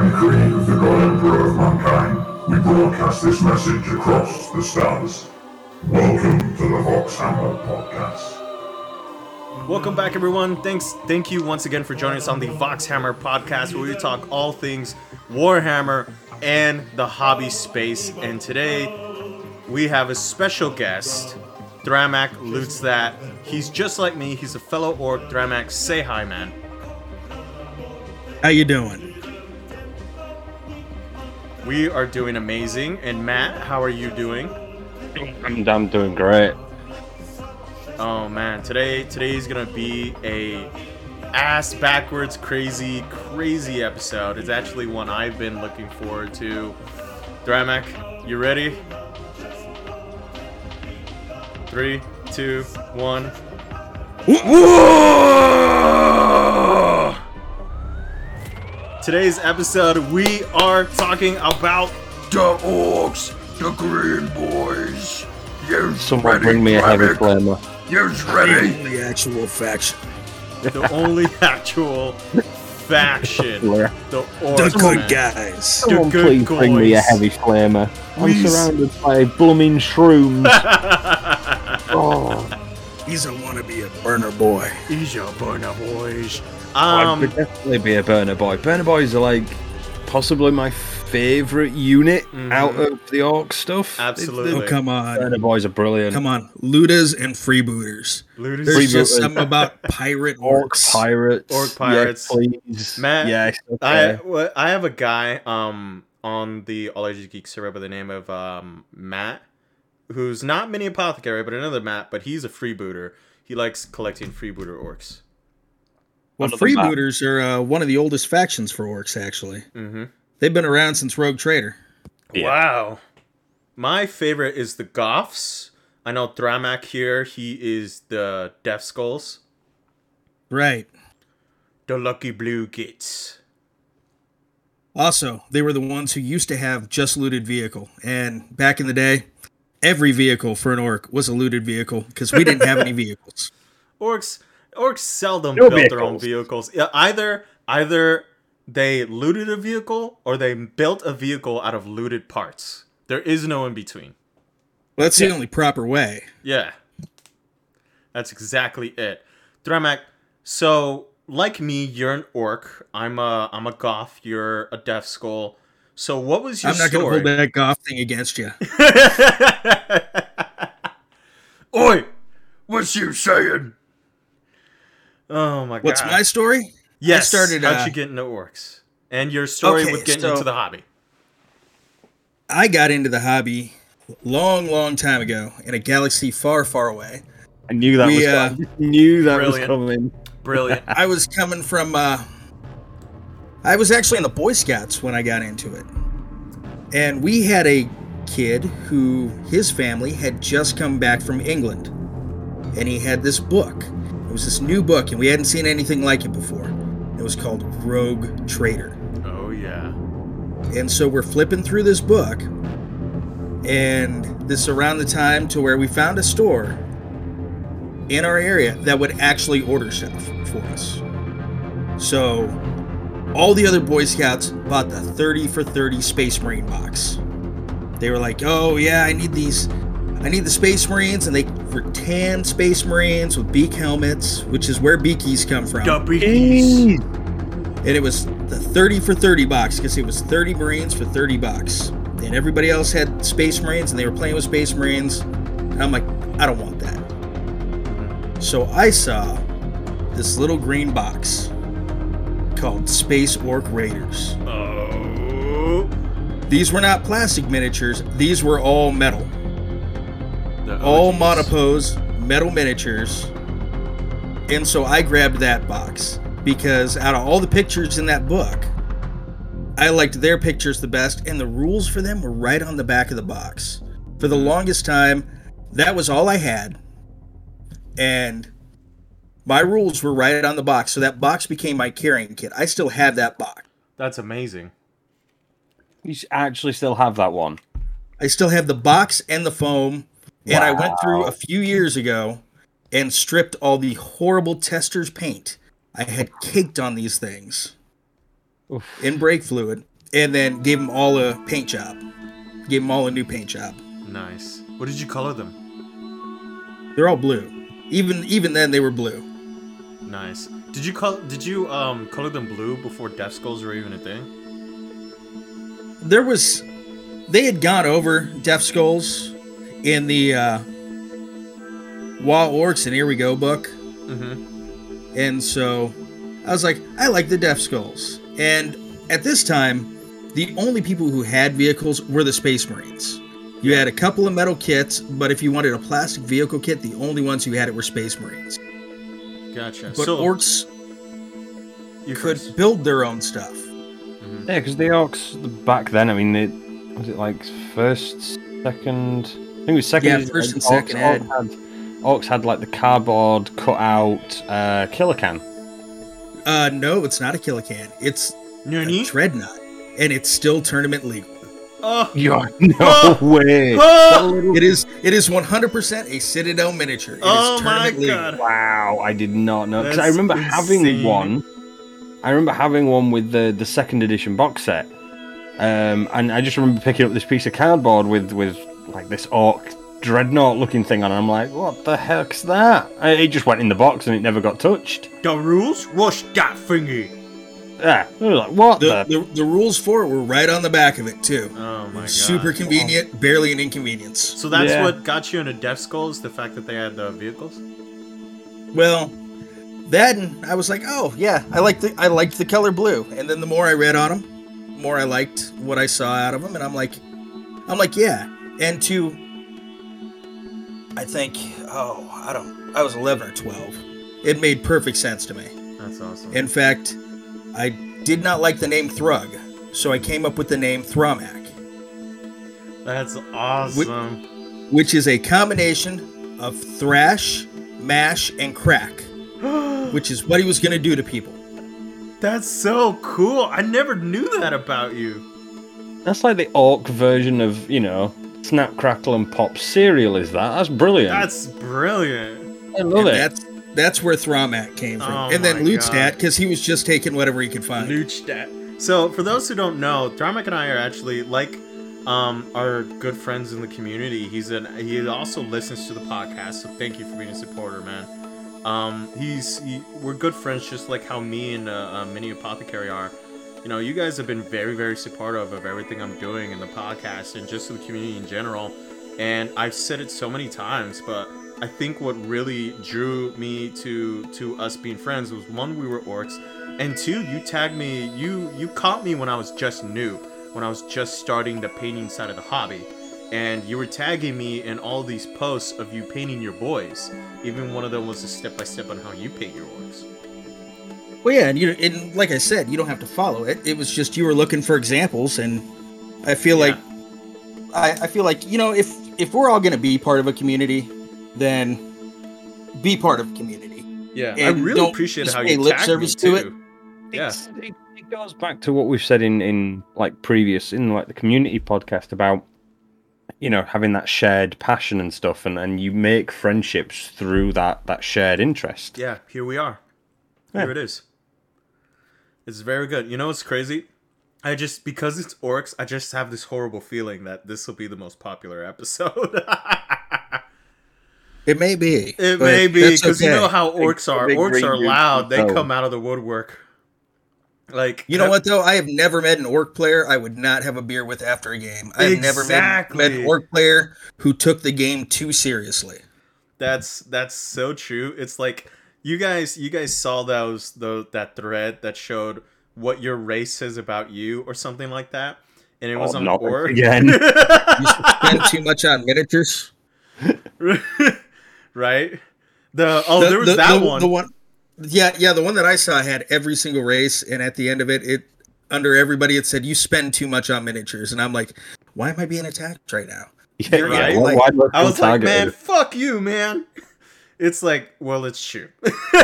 am Creed of the God Emperor of Mankind. We broadcast this message across the stars. Welcome to the Vox Hammer Podcast. Welcome back, everyone. Thanks, thank you once again for joining us on the Voxhammer podcast, where we talk all things Warhammer and the hobby space. And today, we have a special guest, Thramak Loots That. He's just like me. He's a fellow orc. Thramak, say hi, man. How you doing? We are doing amazing. And Matt, how are you doing? I'm, I'm doing great. Oh man, today today's gonna be a ass backwards crazy crazy episode. It's actually one I've been looking forward to. Dramak, you ready? Three, two, one. Today's episode, we are talking about The orcs, the green boys. You Someone bring me a heavy flamer. You The ready? only actual faction. the only actual faction, Flare. the The good man. guys. Someone good please bring me a heavy flamer. I'm Please. surrounded by blooming shrooms. oh, He's a wannabe a burner boy. He's your burner boys. I Um, would definitely be a burner boy. Burner boys are like possibly my favorite unit Mhm. out of the orc stuff. Absolutely. Oh, come on. Burner boys are brilliant. Come on. Lootas and freebooters. Looters. There's just something about pirate Orc orcs. pirates. Orc Yes, please. Matt, Yes. I okay. well, I have a guy um on the all-geek server by the name of um Matt, who's not mini apothecary, but another Matt, but he's a freebooter. He likes collecting freebooter orcs. Well, One of them, freebooters are uh, one of the oldest factions for orcs, actually. Mm-hmm. They've been around since Rogue Trader. Yeah. Wow. My favorite is the Goths. I know Thramak here. He is the Death Skulls. Right. The Lucky Blue Gits. Also, they were the ones who used to have just looted vehicle. And back in the day, every vehicle for an orc was a looted vehicle because we didn't have any vehicles. Orcs orcs seldom No built their own vehicles. vehicles. Yeah, either either they looted a vehicle or they built a vehicle out of looted parts. There is no in between. Well, that's Yeah. the only proper way. Yeah. That's exactly it. Thramak, so like me, you're an orc. I'm a I'm a goth, you're a death skull. So what was your I'm not going to hold that goth thing against you. Oi! What's you saying? Oh my god. What's my story? Yes. started, How'd uh, you get into orcs? And your story Okay, with getting so- into the hobby. I got into the hobby long, long time ago in a galaxy far, far away. I knew that We, was uh, knew that Brilliant. was coming. Brilliant. I was coming from, uh, I was actually in the Boy Scouts when I got into it. And we had a kid who, his family had just come back from England. And he had this book. It was this new book, and we hadn't seen anything like it before. It was called Rogue Trader. oh yeah. And so we're flipping through this book, and this is around the time to where we found a store in our area that would actually order stuff for us. So all the other Boy Scouts bought the 30 for 30 Space Marine box. They were like, oh yeah, I need these. I need the Space Marines, and they were tan Space Marines with beak helmets, which is where beakies come from. Dubbies. and it was the 30 for 30 box because it was 30 marines for 30 bucks. And everybody else had space marines and they were playing with space marines. And i'm like i don't want that. So i saw this little green box called space orc raiders. Oh. these were not plastic miniatures. These were all metal The all OGs. monopose metal miniatures and so i grabbed that box because out of all the pictures in that book i liked their pictures the best and the rules for them were right on the back of the box for the longest time that was all i had and my rules were right on the box so that box became my carrying kit i still have that box That's amazing. You actually still have that one. I still have the box and the foam. And I went through a few years ago and stripped all the horrible tester's paint I had caked on these things Oof. in brake fluid. and then gave them all a paint job. Gave them all a new paint job. Nice. What did you color them? They're all blue. Even even then they were blue. Nice. Did you color? Did you um color them blue before Death Skulls were even a thing? There was they had gone over Death Skulls in the uh Wild Orcs and Here We Go book. Mm-hmm. And so I was like, I like the Death Skulls. And at this time, the only people who had vehicles were the Space Marines. You had a couple of metal kits, but if you wanted a plastic vehicle kit, the only ones who had it were Space Marines. Gotcha. But so orcs you could first. build their own stuff. Yeah, because the orcs back then, I mean, it was it like first, second. I think it was second. Yeah, edition, first and orcs- second ed. Orcs had, orcs had like the cardboard cut out uh, Killa Kan. Uh, no, it's not a Killa Kan. It's a Nani? Dreadnought, and it's still tournament legal. Oh. You're, no Oh! way. Oh! It is it is 100% a Citadel miniature. It is Oh my tournament legal. god. Wow, I did not know. Because I remember insane. having one. I remember having one with the the second edition box set, um, and I just remember picking up this piece of cardboard with with like this orc dreadnought looking thing on. And I'm like, what the heck's that? Uh, and It just went in the box and it never got touched. The rules? Rush that thingy. Yeah, I was like, what The, the? the the rules for it were right on the back of it too. Oh my god. Super convenient, barely an inconvenience. So that's Yeah. what got you into Death Skulls, the fact that they had the vehicles? Well, that and I was like, oh yeah, I like the I liked the color blue. And then the more I read on them, the more I liked what I saw out of them, and I'm like, I'm like, yeah. And to, I think, oh, I don't, I was 11 or 12. It made perfect sense to me. That's awesome. In fact, I did not like the name Thrug, so I came up with the name Thromac, That's awesome. which is a combination of thrash, mash, and crack, which is what he was going to do to people. That's so cool. I never knew that about you. That's like the orc version of you know snap crackle and pop cereal. Is that? That's brilliant. That's brilliant. I love and it. that's that's where Thromac came from. Oh and then my Lutzstat, God. because he was just taking whatever he could find. Luchstat. So, for those who don't know, Dharmak and I are actually like um, our good friends in the community. He's an he also listens to the podcast, so thank you for being a supporter, man. Um, he's he, we're good friends, just like how me and uh, uh, Mini Apothecary are. You know, you guys have been very, very supportive of everything I'm doing in the podcast and just the community in general. And I've said it so many times, but I think what really drew me to to us being friends was one, we were orcs, and two, you tagged me. You you caught me when I was just new, when I was just starting the painting side of the hobby, and you were tagging me in all these posts of you painting your boys. Even one of them was a step by step on how you paint your orcs. Well, yeah, and you and like I said, you don't have to follow it. It was just you were looking for examples, and I feel Yeah. like I, I feel like you know if if we're all going to be part of a community, then be part of a community. Yeah, I really don't appreciate just how pay you lip service me to it. too. Yeah. It, it goes back to what we've said in in like previous in like the community podcast about you know having that shared passion and stuff and and you make friendships through that that shared interest Yeah, here we are. Here it is. It's very good. You know what's crazy? I just because it's orcs, I just have this horrible feeling that this will be the most popular episode. It may be. it may be that's because you know how orcs are. big Orcs are loud. They with come out of the woodwork. Like You know what though? I have never met an orc player I would not have a beer with after a game. I have never met, met an orc player who took the game too seriously. That's that's so true. It's like you guys you guys saw those the that thread that showed what your race says about you or something like that, and it was Oh, on not orc again. You spend too much on miniatures. right? The oh, The- there was the- that the- one. The one, yeah, yeah. The one that I saw had every single race, and at the end of it, it under everybody it said you spend too much on miniatures, and I'm like, why am I being attacked right now? yeah, Right? yeah, why- why I was like, man, fuck you, man. It's like, well, it's true.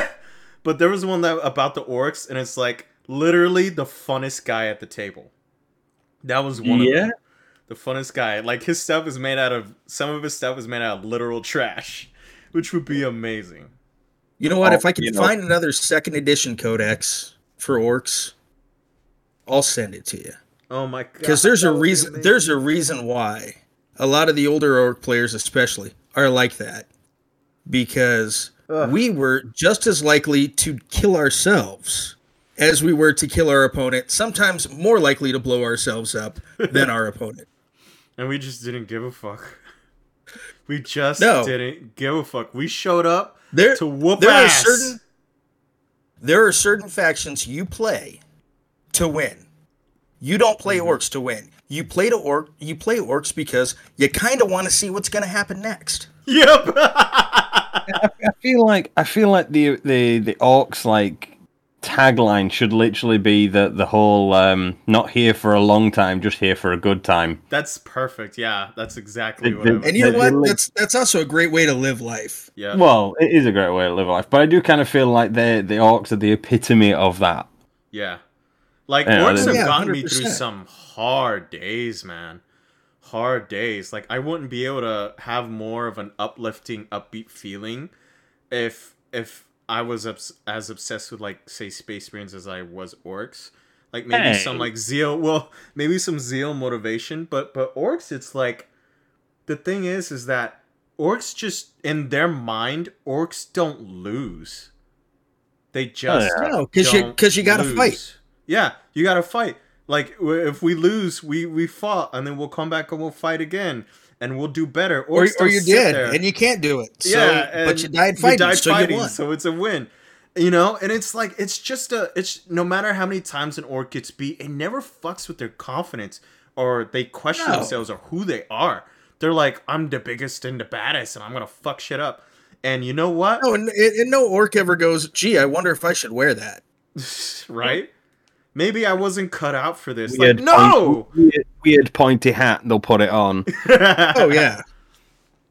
but there was one that about the orcs, and it's like literally the funnest guy at the table. That was one of them. The funnest guy. Like his stuff is made out of some of his stuff is made out of literal trash, which would be amazing. You know what? Oh, if I can you know- find another second edition codex for orcs, I'll send it to you. Oh my god. because there's a that would be reason. There's a reason why a lot of the older orc players, especially, are like that, because Ugh. we were just as likely to kill ourselves as we were to kill our opponent. Sometimes more likely to blow ourselves up than our opponent. and we just didn't give a fuck. We just No. didn't give a fuck. We showed up There, to whoop there ass. are certain there are certain factions you play to win. You don't play Mm-hmm. orcs to win. You play to orc. You play orcs because you kind of want to see what's going to happen next. Yep. I feel like I feel like the the the orcs like tagline should literally be the the whole um, not here for a long time, just here for a good time. that's perfect. Yeah, that's exactly The- what I the- And you know what? they That's that's also a great way to live life. Yeah. Well, it is a great way to live life, but I do kind of feel like they the orcs are the epitome of that. Yeah. Like Yeah, orcs have Yeah, gotten me through some hard days, man. Hard days. Like I wouldn't be able to have more of an uplifting, upbeat feeling if if I was obs- as obsessed with like say Space Marines as I was orcs. Like maybe Hey. some like zeal. Well, maybe some zeal motivation, but but orcs, it's like the thing is, is that orcs just in their mind, orcs don't lose. They oh, just yeah. No, because you because you got to fight. Yeah, you got to fight. Like if we lose, we we fought, and then we'll come back and we'll fight again, and we'll do better. Or, or you're sit dead there. and you can't do it. So, yeah, but you died fighting, died so fighting, you won. so it's a win. You know, and it's like it's just a it's no matter how many times an orc gets beat, it never fucks with their confidence or they question No. themselves or who they are. They're like, I'm the biggest and the baddest, and I'm gonna fuck shit up. And you know what? no, and, and no orc ever goes. Gee, I wonder if I should wear that. right? Maybe I wasn't cut out for this. Weird Like, no. point- weird, weird pointy hat. They'll put it on. Oh yeah,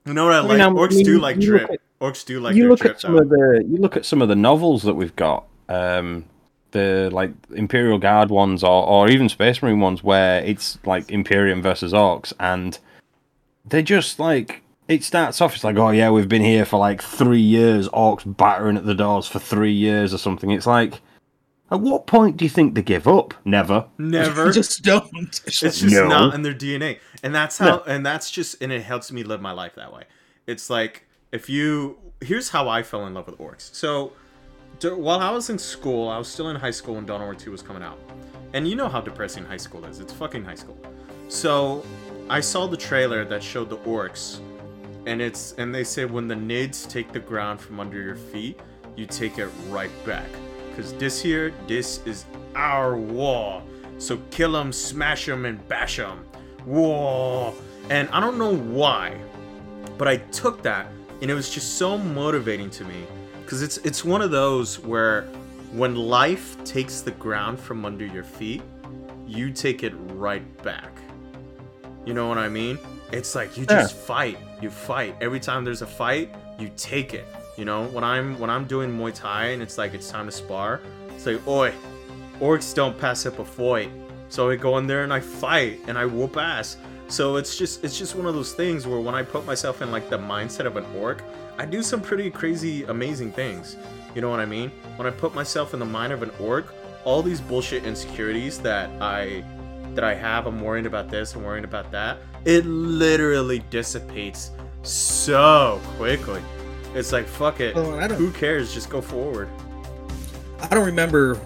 You know what I I like? mean, I'm- Orcs I mean, do like you drip. look Orcs do like you their look at some though. of the you look at some of the novels that we've got. Um, the like Imperial Guard ones or, or even Space Marine ones where it's like Imperium versus Orcs and they just like it starts off it's like oh yeah we've been here for like three years Orcs battering at the doors for three years or something it's like at what point do you think they give up never Never. just don't. it's just No. not in their DNA, and that's how. And that's just, and it helps me live my life that way. It's like if you. Here's how I fell in love with orcs. So, while I was in school, I was still in high school when Dawn of War 2 was coming out, and you know how depressing high school is. It's fucking high school. So, I saw the trailer that showed the orcs, and it's and they say when the nids take the ground from under your feet, you take it right back. Cause this here, this is our war. So kill them, smash them, and bash them. War. And I don't know why, but I took that, and it was just so motivating to me. Cause it's it's one of those where when life takes the ground from under your feet, you take it right back. You know what I mean? It's like you just fight. You fight. Every time there's a fight, you take it. You know, when I'm when I'm doing Muay Thai and it's like it's time to spar, it's like, oi, orcs don't pass up a fight. So I go in there and I fight and I whoop ass. So it's just it's just one of those things where when I put myself in like the mindset of an orc, I do some pretty crazy amazing things. You know what I mean? When I put myself in the mind of an orc, all these bullshit insecurities that I that I have, I'm worrying about this, I'm worrying about that. It literally dissipates so quickly. It's like fuck it. Well, Who cares? Just go forward. I don't remember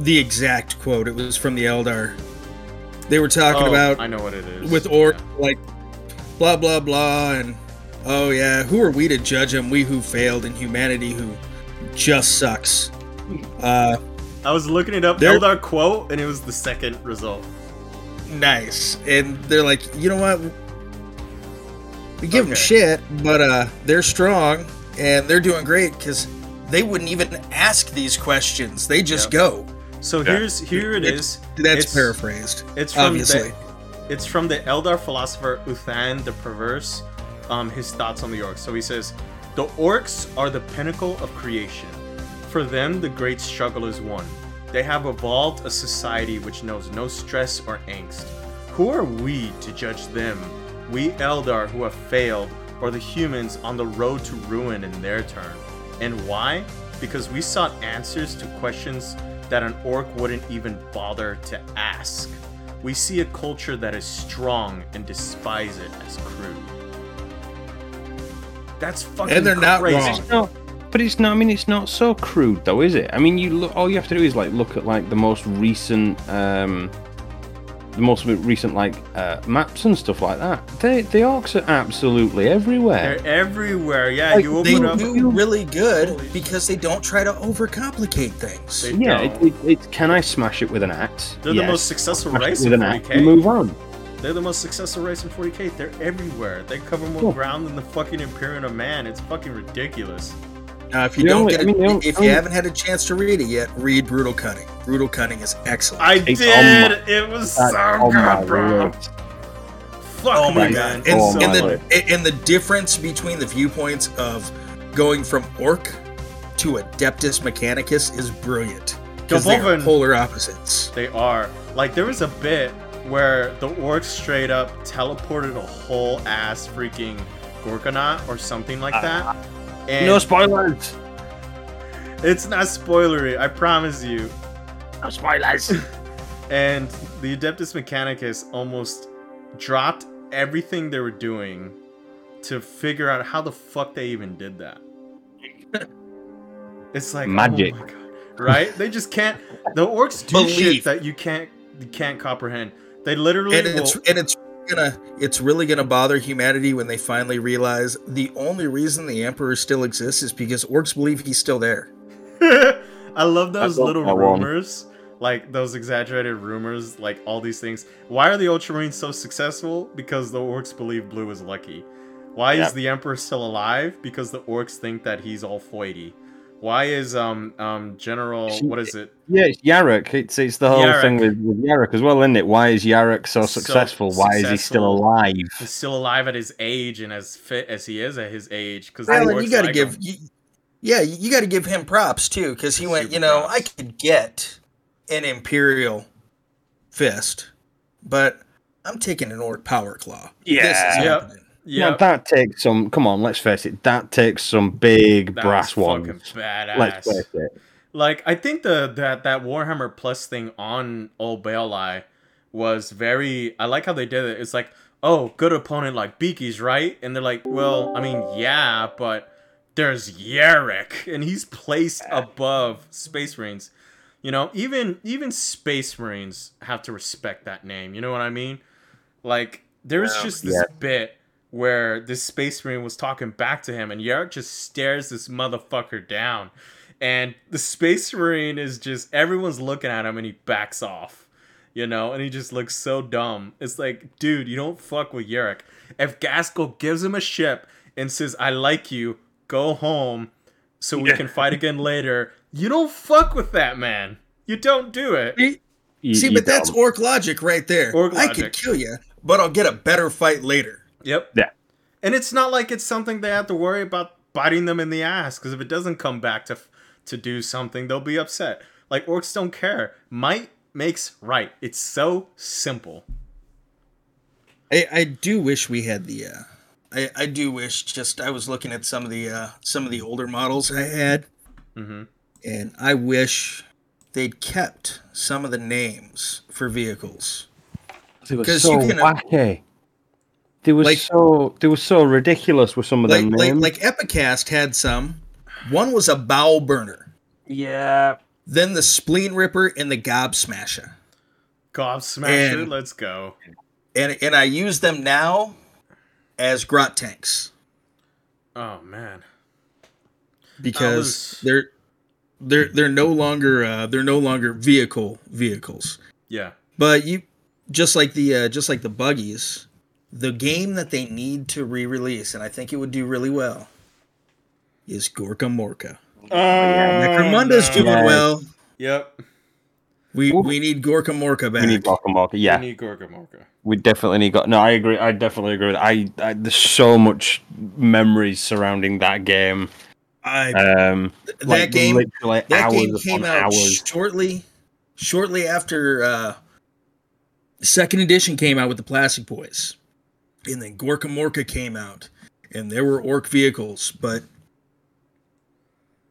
the exact quote. It was from the Eldar. They were talking Oh, about I know what it is. with or Yeah. like blah blah blah and oh yeah who are we to judge him we who failed and humanity who just sucks uh I was looking it up, Eldar quote, and it was the second result. nice and they're like you know what we give them shit but uh they're strong and they're doing great because they wouldn't even ask these questions they just Yep. go So Yeah. here's here it It's- that's It's- paraphrased It's from obviously the it's from the Eldar philosopher Uthan the Perverse. Um, his thoughts on the orcs. So he says, the orcs are the pinnacle of creation. For them, the great struggle is won. They have evolved a society which knows no stress or angst. Who are we to judge them? We Eldar who have failed, or the humans on the road to ruin in their turn. And why? Because we sought answers to questions that an orc wouldn't even bother to ask. we see a culture that is strong and despise it as crude. That's fucking And they're not crazy. wrong. It's not, but it's not. I mean, it's not so crude, though, is it? I mean, you look. All you have to do is like look at like the most recent, um, the most recent like uh, maps and stuff like that. They, the orcs are absolutely everywhere. They're everywhere. Yeah, Like, you They open up. do really good because they don't try to overcomplicate things. They yeah, don't. it, it, it, can I smash it with an axe? They're the most successful race with in an axe 40k. and move on. They're the most successful race in 40k. They're everywhere. They cover more Cool. ground than the fucking Imperium of Man. It's fucking ridiculous. Now, if you The don't only- get I mean, the only- if you haven't had a chance to read it yet, read Brutal Cunning. Brutal Cunning is excellent. I It's did. my- it was That's so on good, bro. Fuck oh my me, god! man. And, Oh and my the and the difference between the viewpoints of going from orc to Adeptus Mechanicus is brilliant because they are polar opposites. They are. Like there was a bit where the orcs straight up teleported a whole ass freaking Gorkanaut or something like uh, that. And No spoilers. it's not spoilery, I promise you. No spoilers. And the Adeptus Mechanicus almost dropped everything they were doing to figure out how the fuck they even did that. It's like oh Magic. my God. right? They just can't. The orcs do Belief. shit that you can't you can't comprehend. They literally And will. it's and it's gonna it's really gonna bother humanity when they finally realize the only reason the Emperor still exists is because orcs believe he's still there. I love those love little that one. rumors, like those exaggerated rumors, like all these things. Why are the Ultramarines so successful? Because the orcs believe Blue is lucky. Why is the Emperor still alive? Because the orcs think that he's all foidy. Why is um um General See, what is it? Yeah, it's Yarrick. It's it's the whole Yarrick. thing with, with Yarrick as well, isn't it? Why is Yarrick so So successful? Why is he still alive? He's still alive at his age and as fit as he is at his age. Because Well, you got to give, you, yeah, you got to give him props too, because he went. You know, props. I could get an Imperial fist, but I'm taking an Orc Power Claw. this is Yeah. Yep. Yeah, Now, that takes some. Come on, let's face it. That takes some big that brass ones. badass. Let's face it. Like I think the that that Warhammer Plus thing on Old Bale Eye was very. I like how they did it. It's like, oh, good opponent like Beaky's right, and they're like, well, I mean, yeah, but there's Yarrick, and he's placed above Space Marines. You know, even even Space Marines have to respect that name. You know what I mean? Like, there's just this Yeah. bit where this Space Marine was talking back to him, and Yarrick just stares this motherfucker down. And the Space Marine is just everyone's looking at him and he backs off. You know, and he just looks so dumb. It's like, dude, you don't fuck with Yarrick. If Ghazghkull gives him a ship and says, I like you, go home so we Yeah. can fight again later, you don't fuck with that man. You don't do it. You- See, you but that's don't. orc logic right there. Orc logic. I logic. could kill you, but I'll get a better fight later. Yep. Yeah. And it's not like it's something they have to worry about biting them in the ass because if it doesn't come back to to do something, they'll be upset. Like orcs don't care. Might makes right. It's so simple. I, I do wish we had the. Uh, I, I do wish. Just I was looking at some of the uh, some of the older models I had, mm-hmm. and I wish they'd kept some of the names for vehicles. They were 'Cause so you can- wacky. They were Like- so they were so ridiculous with some of Like them like names. like Epicast had some. One was a bowel burner. yeah, Then the spleen ripper and the gob smasher. Gobsmasher, And- let's go. And and I use them now as grot tanks Oh man. because was- they're they're they're no longer uh, they're no longer vehicle vehicles. Yeah. But you just like the uh, just like the buggies, the game that they need to re-release, and I think it would do really well, is Gorkamorka. Necromunda's no. doing Yeah. well. Yep. We Oof. we need Gorkamorka back. we need Guacamole. Yeah, We need Gorkamorka. we definitely need. Got no, I agree. I definitely agree. With I, I there's so much memories surrounding that game. I, Um, that like, game literally that hours game came out hours. shortly shortly after uh, second edition came out with the Plastic Boys, and then Gorkamorka came out, and there were orc vehicles, but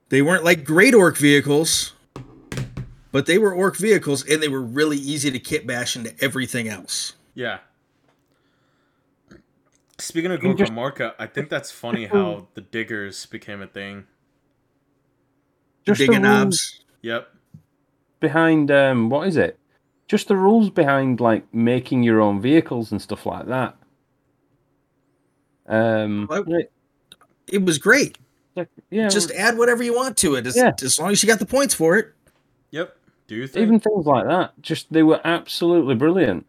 they weren't like great orc vehicles. but they were orc vehicles and they were really easy to kit bash into everything else. Yeah. Speaking of You just- Gorkamorka, I think that's funny how the diggers became a thing. Just Digging rules knobs. Yep. behind um, what is it? Just the rules behind like making your own vehicles and stuff like that. Um, Well, It was great. yeah, Just add whatever you want to it, as, Yeah. as long as you got the points for it. Yep. Do you think? even things like that. Just they were absolutely brilliant.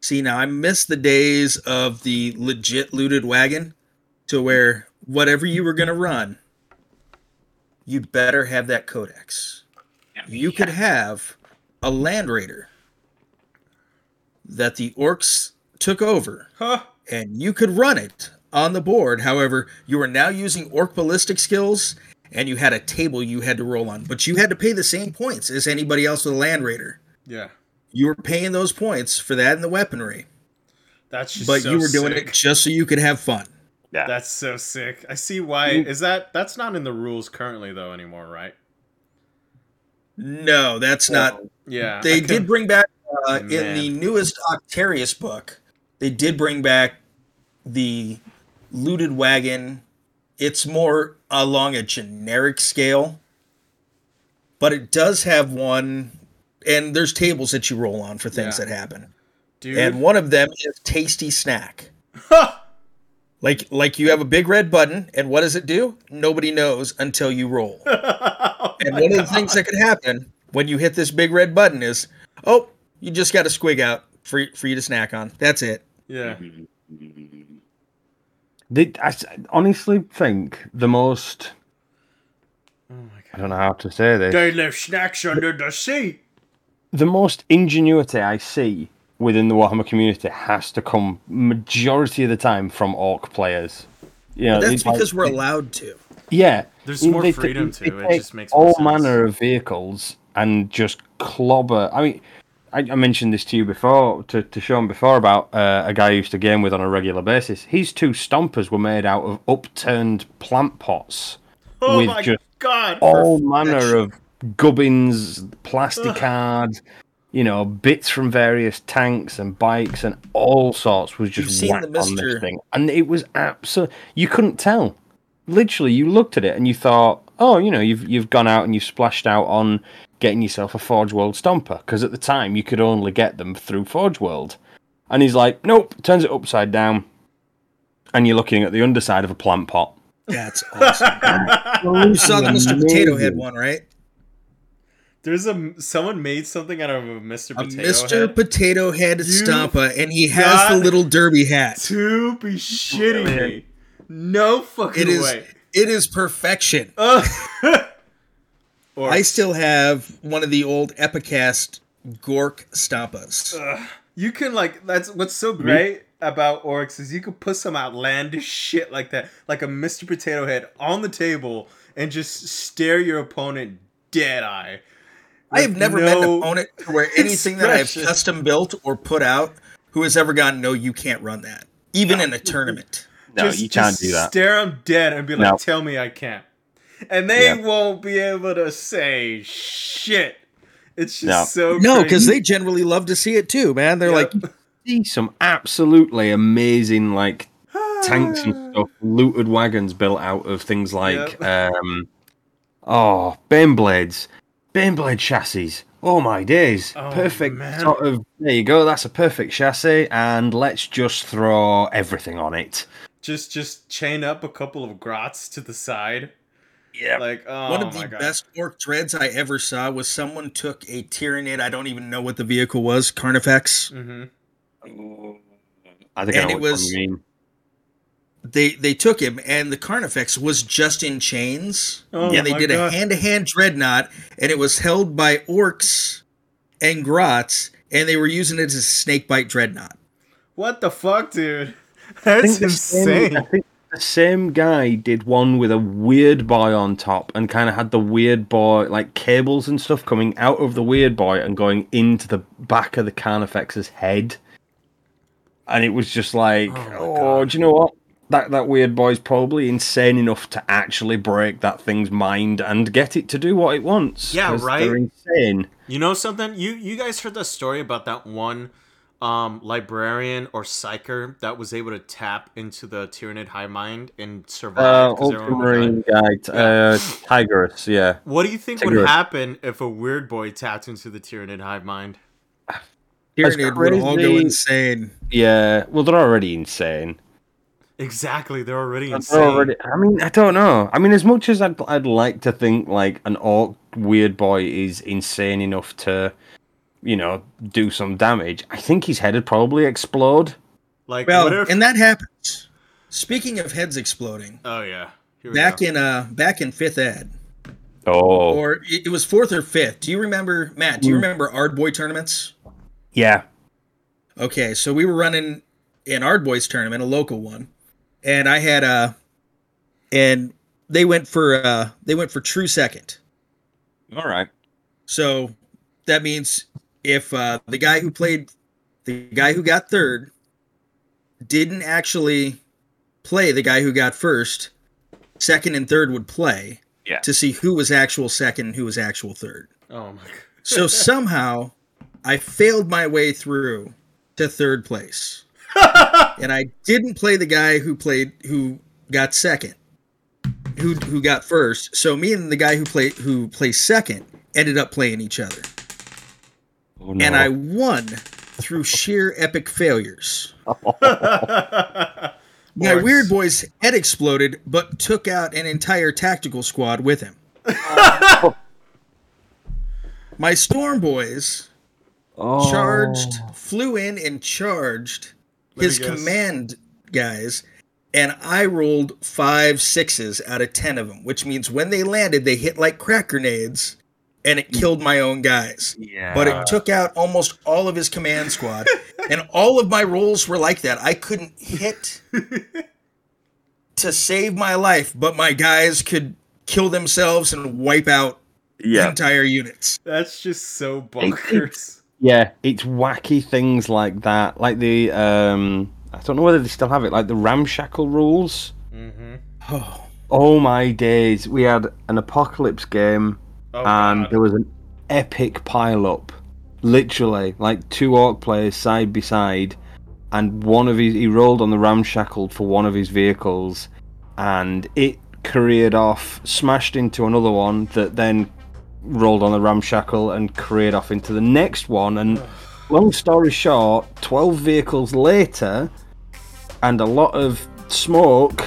See, now I miss the days of the legit looted wagon to where whatever you were going to run, you better have that codex. You could have a land raider that the orcs took over Huh. And you could run it on the board. However, you are now using orc ballistic skills and you had a table you had to roll on, but you had to pay the same points as anybody else with a land raider. Yeah. You were paying those points for that and the weaponry, That's just but so you were doing sick. it just so you could have fun. Yeah, That's so sick. I see why. Is that that's not in the rules currently though anymore, right? No, that's not. Yeah. They did bring back uh, in the newest Octarius book. They did bring back the looted wagon. It's more along a generic scale, but it does have one. And there's tables that you roll on for things Yeah. that happen, Dude. and one of them is tasty snack. Like like you have a big red button, and what does it do? Nobody knows until you roll. Oh And one of the things that could happen when you hit this big red button is, oh, you just got a squig out for for you to snack on. That's it. Yeah. They, I s- honestly think the most. Oh my I don't know how to say this. They left snacks under the seat. the most ingenuity I see within the Warhammer community has to come majority of the time from orc players. Yeah, That's because we're allowed to. yeah. There's more they freedom take- too, they it just makes more all sense. manner of vehicles and just clobber. I mean, I, I mentioned this to you before, to, to Sean before about uh, a guy I used to game with on a regular basis. His two stompers were made out of upturned plant pots Oh with my just god. all manner of gubbins, plastic cards, you know, bits from various tanks and bikes and all sorts was just whacked on this thing, and it was absolute. You couldn't tell. Literally, you looked at it and you thought, "Oh, you know, you've you've gone out and you've splashed out on getting yourself a Forge World Stomper because at the time you could only get them through Forge World." And he's like, "Nope," turns it upside down, and you're looking at the underside of a plant pot. That's awesome. Um, you saw the Mr. Potato Head one, right? There's a someone made something out of a Mr. A Potato Mr. Head. Potato Head You Stampa, and he has the little derby hat. to be shitting me. No fucking It is way. It is perfection. Ugh. Uh, or I still have one of the old Epicast Gork Stampas. Uh, you can like that's what's so great about orcs is you could put some outlandish shit like that, like a Mr. Potato Head on the table and just stare your opponent dead eye. I have with never met an no opponent to where anything that I've custom built or put out who has ever gone, no, you can't run that, even in a tournament. No, just, you can't just do that. Stare them dead and be like, No. "Tell me I can't," and they Yeah. won't be able to say shit. It's just No. so No, because they generally love to see it too, man. They're Yep. like, see some absolutely amazing like tanks and stuff, looted wagons built out of things like um oh Baneblades, Bane blade chassis. Oh my days! Oh, perfect man. sort of. There you go. That's a perfect chassis, and let's just throw everything on it. Just just chain up a couple of grots to the side. Yeah. Like oh one of my the god. best orc dreads I ever saw was someone took a Tyranid. I don't even know what the vehicle was, Carnifex. hmm I think And I know it what was- you mean. They they took him, and the Carnifex was just in chains. Oh and they did God. a hand to hand dreadnought, and it was held by orcs and grots, and they were using it as a snakebite dreadnought. What the fuck, dude? I That's think the same- insane. I think the same guy did one with a weird boy on top and kind of had the weird boy like cables and stuff coming out of the weird boy and going into the back of the Carnifex's head. And it was just like, Oh oh, do you know what? that that weird boy's probably insane enough to actually break that thing's mind and get it to do what it wants. Yeah, right? They're insane. You know something? You you guys heard the story about that one um librarian or psyker that was able to tap into the Tyranid hive mind and survive Uh, 'cause everyone would die? Ultramarine guy, t- uh, Tigurius, yeah. What do you think would happen if a weird boy tapped into the Tyranid hive mind? Tyranid would all go insane. Yeah, well, they're already insane. Exactly, they're already They're insane. already, I mean, I don't know. I mean, as much as I'd, I'd like to think like an orc weird boy is insane enough to, you know, do some damage, I think his head would probably explode. Like Well, what if? and that happens. Speaking of heads exploding, oh yeah. Here we back go. in uh back in fifth ed, Oh, or it, it was fourth or fifth. Do you remember, Matt? Do you Mm. remember Ard Boy tournaments? yeah. Okay, so we were running an Ard Boys tournament, a local one, and I had a, and they went for uh they went for true second. All right. So that means if uh, the guy who played, the guy who got third, didn't actually play the guy who got first, second and third would play Yeah. to see who was actual second and who was actual third. oh my god. So somehow I failed my way through to third place. and I didn't play the guy who played who got second. Who who got first. So me and the guy who played who placed second ended up playing each other. Oh, no. And I won through sheer epic failures. My weird boy's head exploded, but took out an entire tactical squad with him. My storm boys oh. charged, flew in and charged Let his command guys, and I rolled five sixes out of ten of them, which means when they landed, they hit like crack grenades, and it killed my own guys. Yeah. But it took out almost all of his command squad, and all of my rolls were like that. I couldn't hit to save my life, but my guys could kill themselves and wipe out yeah. entire units. That's just so bonkers. Yeah, it's wacky things like that. Like the um I don't know whether they still have it, like the ramshackle rules. mm-hmm. Oh, Oh my days. We had an apocalypse game Oh and god. there was an epic pile up. Literally, like two orc players side by side and one of his he rolled on the ramshackle for one of his vehicles and it careered off, smashed into another one that then rolled on the ramshackle and careered off into the next one and long story short 12 vehicles later and a lot of smoke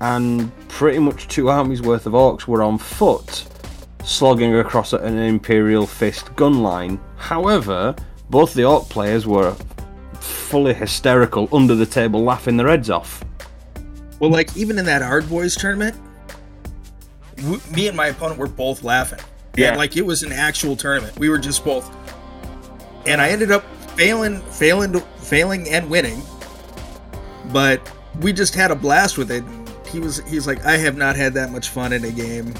and pretty much two armies worth of orcs were on foot slogging across at an imperial fist gun line however both the orc players were fully hysterical under the table laughing their heads off well, like even in that Ard Boys tournament, w- me and my opponent were both laughing. Yeah. And like it was an actual tournament. We were just both, and I ended up failing, failing, failing, and winning. But we just had a blast with it. He was, he's like, I have not had that much fun in a game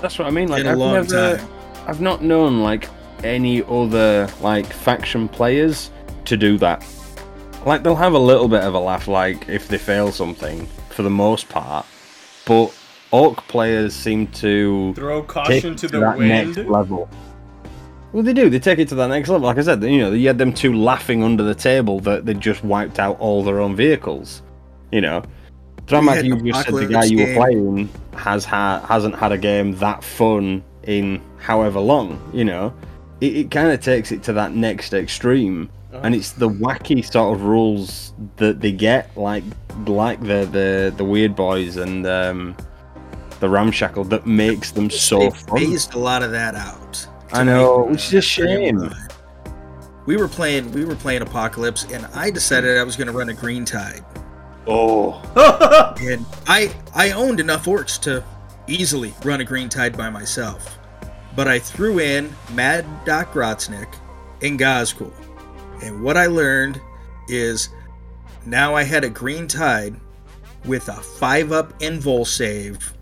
that's what i mean like in a I've long never- time. I've not known like any other like faction players to do that. Like they'll have a little bit of a laugh like if they fail something for the most part, but orc players seem to Throw take caution to the that wind. next level. Well, they do. They take it to that next level. Like I said, you know, you had them two laughing under the table that they just wiped out all their own vehicles. You know, Dramak, had you just said the guy you were playing has had hasn't had a game that fun in however long. You know, it, it kind of takes it to that next extreme, and it's the wacky sort of rules that they get, like like the the the weird boys and um, the ramshackle, that makes them so they fun. phased a lot of that out. I know, which is a shame. We were playing, we were playing Apocalypse, and I decided I was going to run a Green Tide. Oh, And I I owned enough orcs to easily run a green tide by myself. But I threw in Mad Dok Grotsnik and Ghazghkull. And what I learned is now I had a green tide with a five up invul save.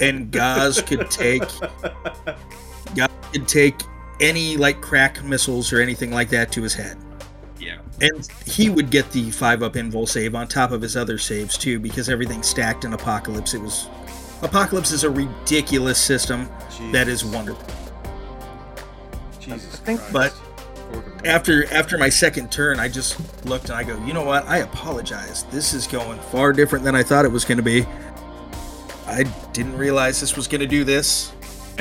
And Gaz could take Gaz could take any like crack missiles or anything like that to his head. Yeah. And he would get the five up invul save on top of his other saves too, because everything stacked in Apocalypse. It was Apocalypse is a ridiculous system that is wonderful. Jesus think- Christ. but- After after my second turn, I just looked and I go, you know what? I apologize. This is going far different than I thought it was going to be. I didn't realize this was going to do this.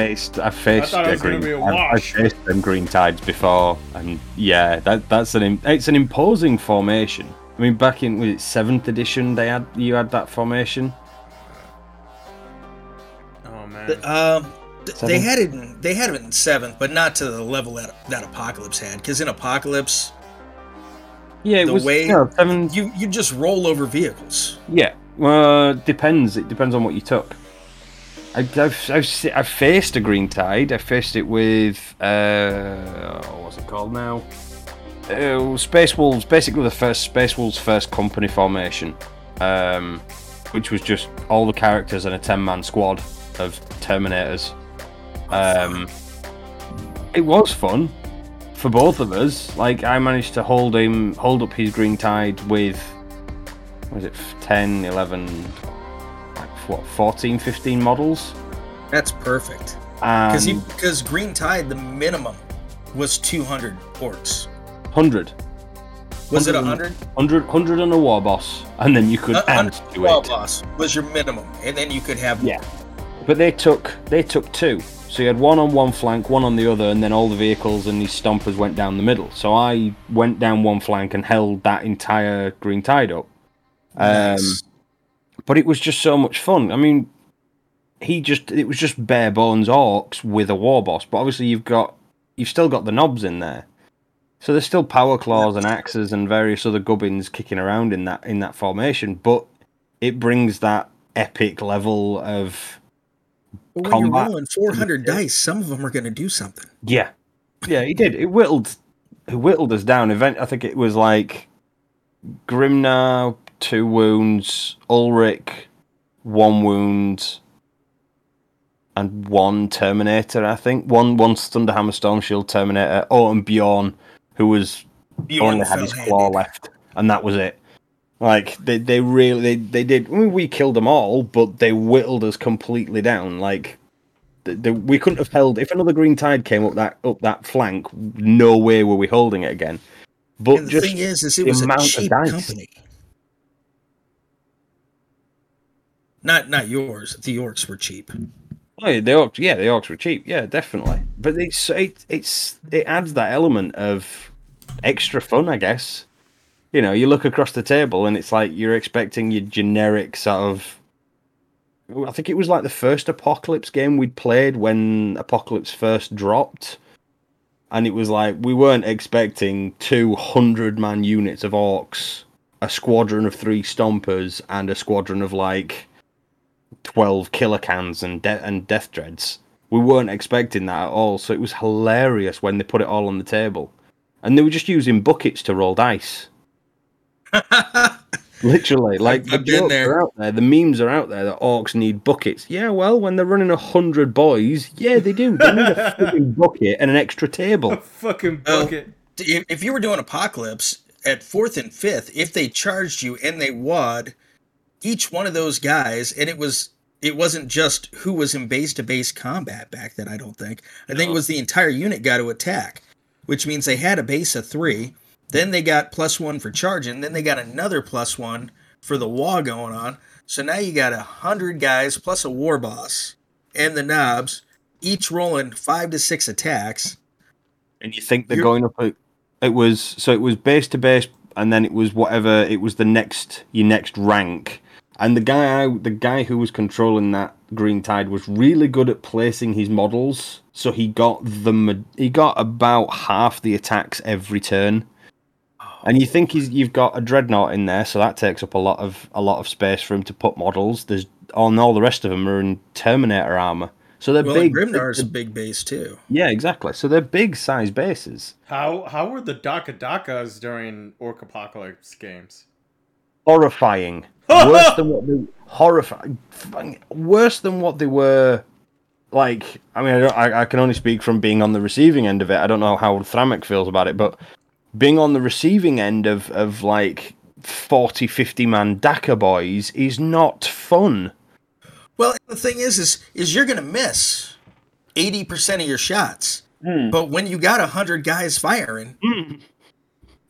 Faced, I faced I thought it a was gonna green, be a I- I wash. faced them green tides before, and yeah, that that's an it's an imposing formation. I mean, back in was it seventh edition, they had you had that formation. oh man. Um, th- they had it. In, they had it in seventh, but not to the level that that Apocalypse had. Because in Apocalypse, Yeah, it The was way- no, seven. you you just roll over vehicles. Yeah, well, depends. It depends on what you took. I, I've, I've I've faced a green tide. I faced it with uh, what's it called now? Uh, Space Wolves, basically the first Space Wolves first company formation, um, which was just all the characters and a ten-man squad of Terminators. Um, it was fun for both of us. Like I managed to hold him, hold up his green tide with was it 10, 11, like, what, 14, 15 models? That's perfect. Because And because Green Tide, the minimum was 200 orcs. 100. Was it 100 100? 100, 100 on a war boss, and then you could Uh, add 100 to wall it. boss was your minimum, and then you could have Yeah. But they took they took two. So you had one on one flank, one on the other, and then all the vehicles and these stompers went down the middle. So I went down one flank and held that entire green tide up. Um, Nice. But it was just so much fun. I mean, he just it was just bare bones orcs with a war boss, but obviously you've got you've still got the knobs in there. So there's still power claws and axes and various other gubbins kicking around in that in that formation, but it brings that epic level of But when combat- you're rolling 400 dice, some of them are going to do something. yeah, yeah. He did. It whittled, it whittled us down. Event. I think it was like Grimnar two wounds, Ulrik one wound, and one Terminator. I think one one Thunderhammer Storm Shield Terminator. Oh, and Bjorn, who was Bjorn only had his claw left, and that was it. Like they, they really they, they did. I mean, we killed them all, but they whittled us completely down. Like the, the, we couldn't have held if another green tide came up that up that flank. No way were we holding it again. But the thing is, is it was a cheap dice. company. Not not yours. The orcs were cheap. Oh, yeah, the orcs, yeah, the orcs were cheap, yeah, definitely. But it's it, it's it adds that element of extra fun, I guess. You know, you look across the table and it's like you're expecting your generic sort of. I think it was like the first Apocalypse game we'd played when Apocalypse first dropped, and it was like we weren't expecting two hundred man units of orcs, a squadron of three stompers, and a squadron of like 12 Killa Kans and de- and death dreads. We weren't expecting that at all, so it was hilarious when they put it all on the table. And they were just using buckets to roll dice. Literally, like I've the been jokes there. are out there, the memes are out there that orcs need buckets. Yeah, well, when they're running a hundred boys, yeah, they do. They need a fucking bucket and an extra table. Fucking bucket. if, if you were doing apocalypse at fourth and fifth, if they charged you and they wad each one of those guys, and it was it wasn't just who was in base to base combat back then. I don't think. I think it was the entire unit got to attack, which means they had a base of three. Then they got plus one for charging. Then they got another plus one for the wall going on. So now you got a hundred guys plus a war boss and the knobs, each rolling five to six attacks. and you think they're You're- going up it was so it was base to base and then it was whatever it was the next your next rank and the guy I- the guy who was controlling that green tide was really good at placing his models so he got the he got about half the attacks every turn and you think he's you've got a dreadnought in there so that takes up a lot of a lot of space for him to put models there's on all the rest of them are in terminator armor so they're Well, big Grimnar's a big base too. yeah exactly so they're big size bases How how were the Dakka Dakkas during Orc Apocalypse games? horrifying. Worse than what they horrifying. Worse than what they were. Like, I mean, I, don't, I, I can only speak from being on the receiving end of it. I don't know how Thramek feels about it, but being on the receiving end of, of like 40, 50 man Dakka boys is not fun. Well, the thing is, is is you're gonna miss eighty percent of your shots, Hmm. but when you got hundred guys firing,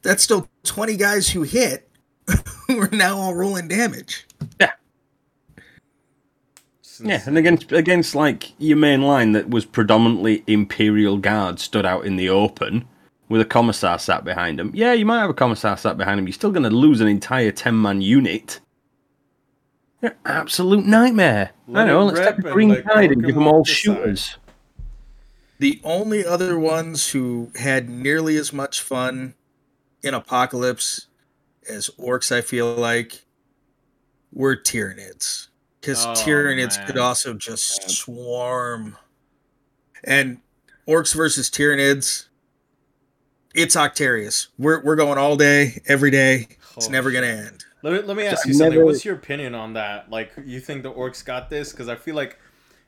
that's still twenty guys who hit, who are now all rolling damage. Yeah, Yeah, and against against like your main line that was predominantly Imperial Guard stood out in the open with a commissar sat behind him. Yeah, you might have a commissar sat behind him. You're still going to lose an entire ten man unit. You're an absolute nightmare. Let I know. Let's take a and, green like, tide and give them all off the side. shooters. The only other ones who had nearly as much fun in Apocalypse as orcs, I feel like, were Tyranids. Because Oh, Tyranids man. could also just swarm. And orcs versus Tyranids, it's Octarius. We're, we're going all day, every day. It's Oh, never going to end. Let me, let me ask I've you something. never- What's your opinion on that? Like, you think the orcs got this? Because I feel like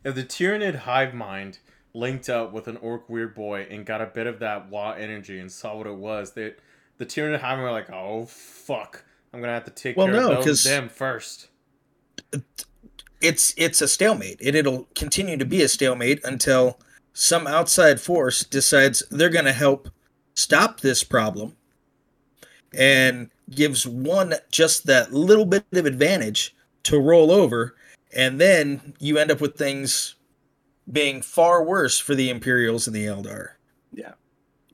if the Tyranid hive mind linked up with an orc Weirdboy and got a bit of that wah energy and saw what it was, that the Tyranid hive mind were like, oh fuck, I'm gonna have to take Well, care no, of those, them first. it's it's a stalemate and it'll continue to be a stalemate until some outside force decides they're going to help stop this problem and gives one just that little bit of advantage to roll over and then you end up with things being far worse for the imperials and the eldar.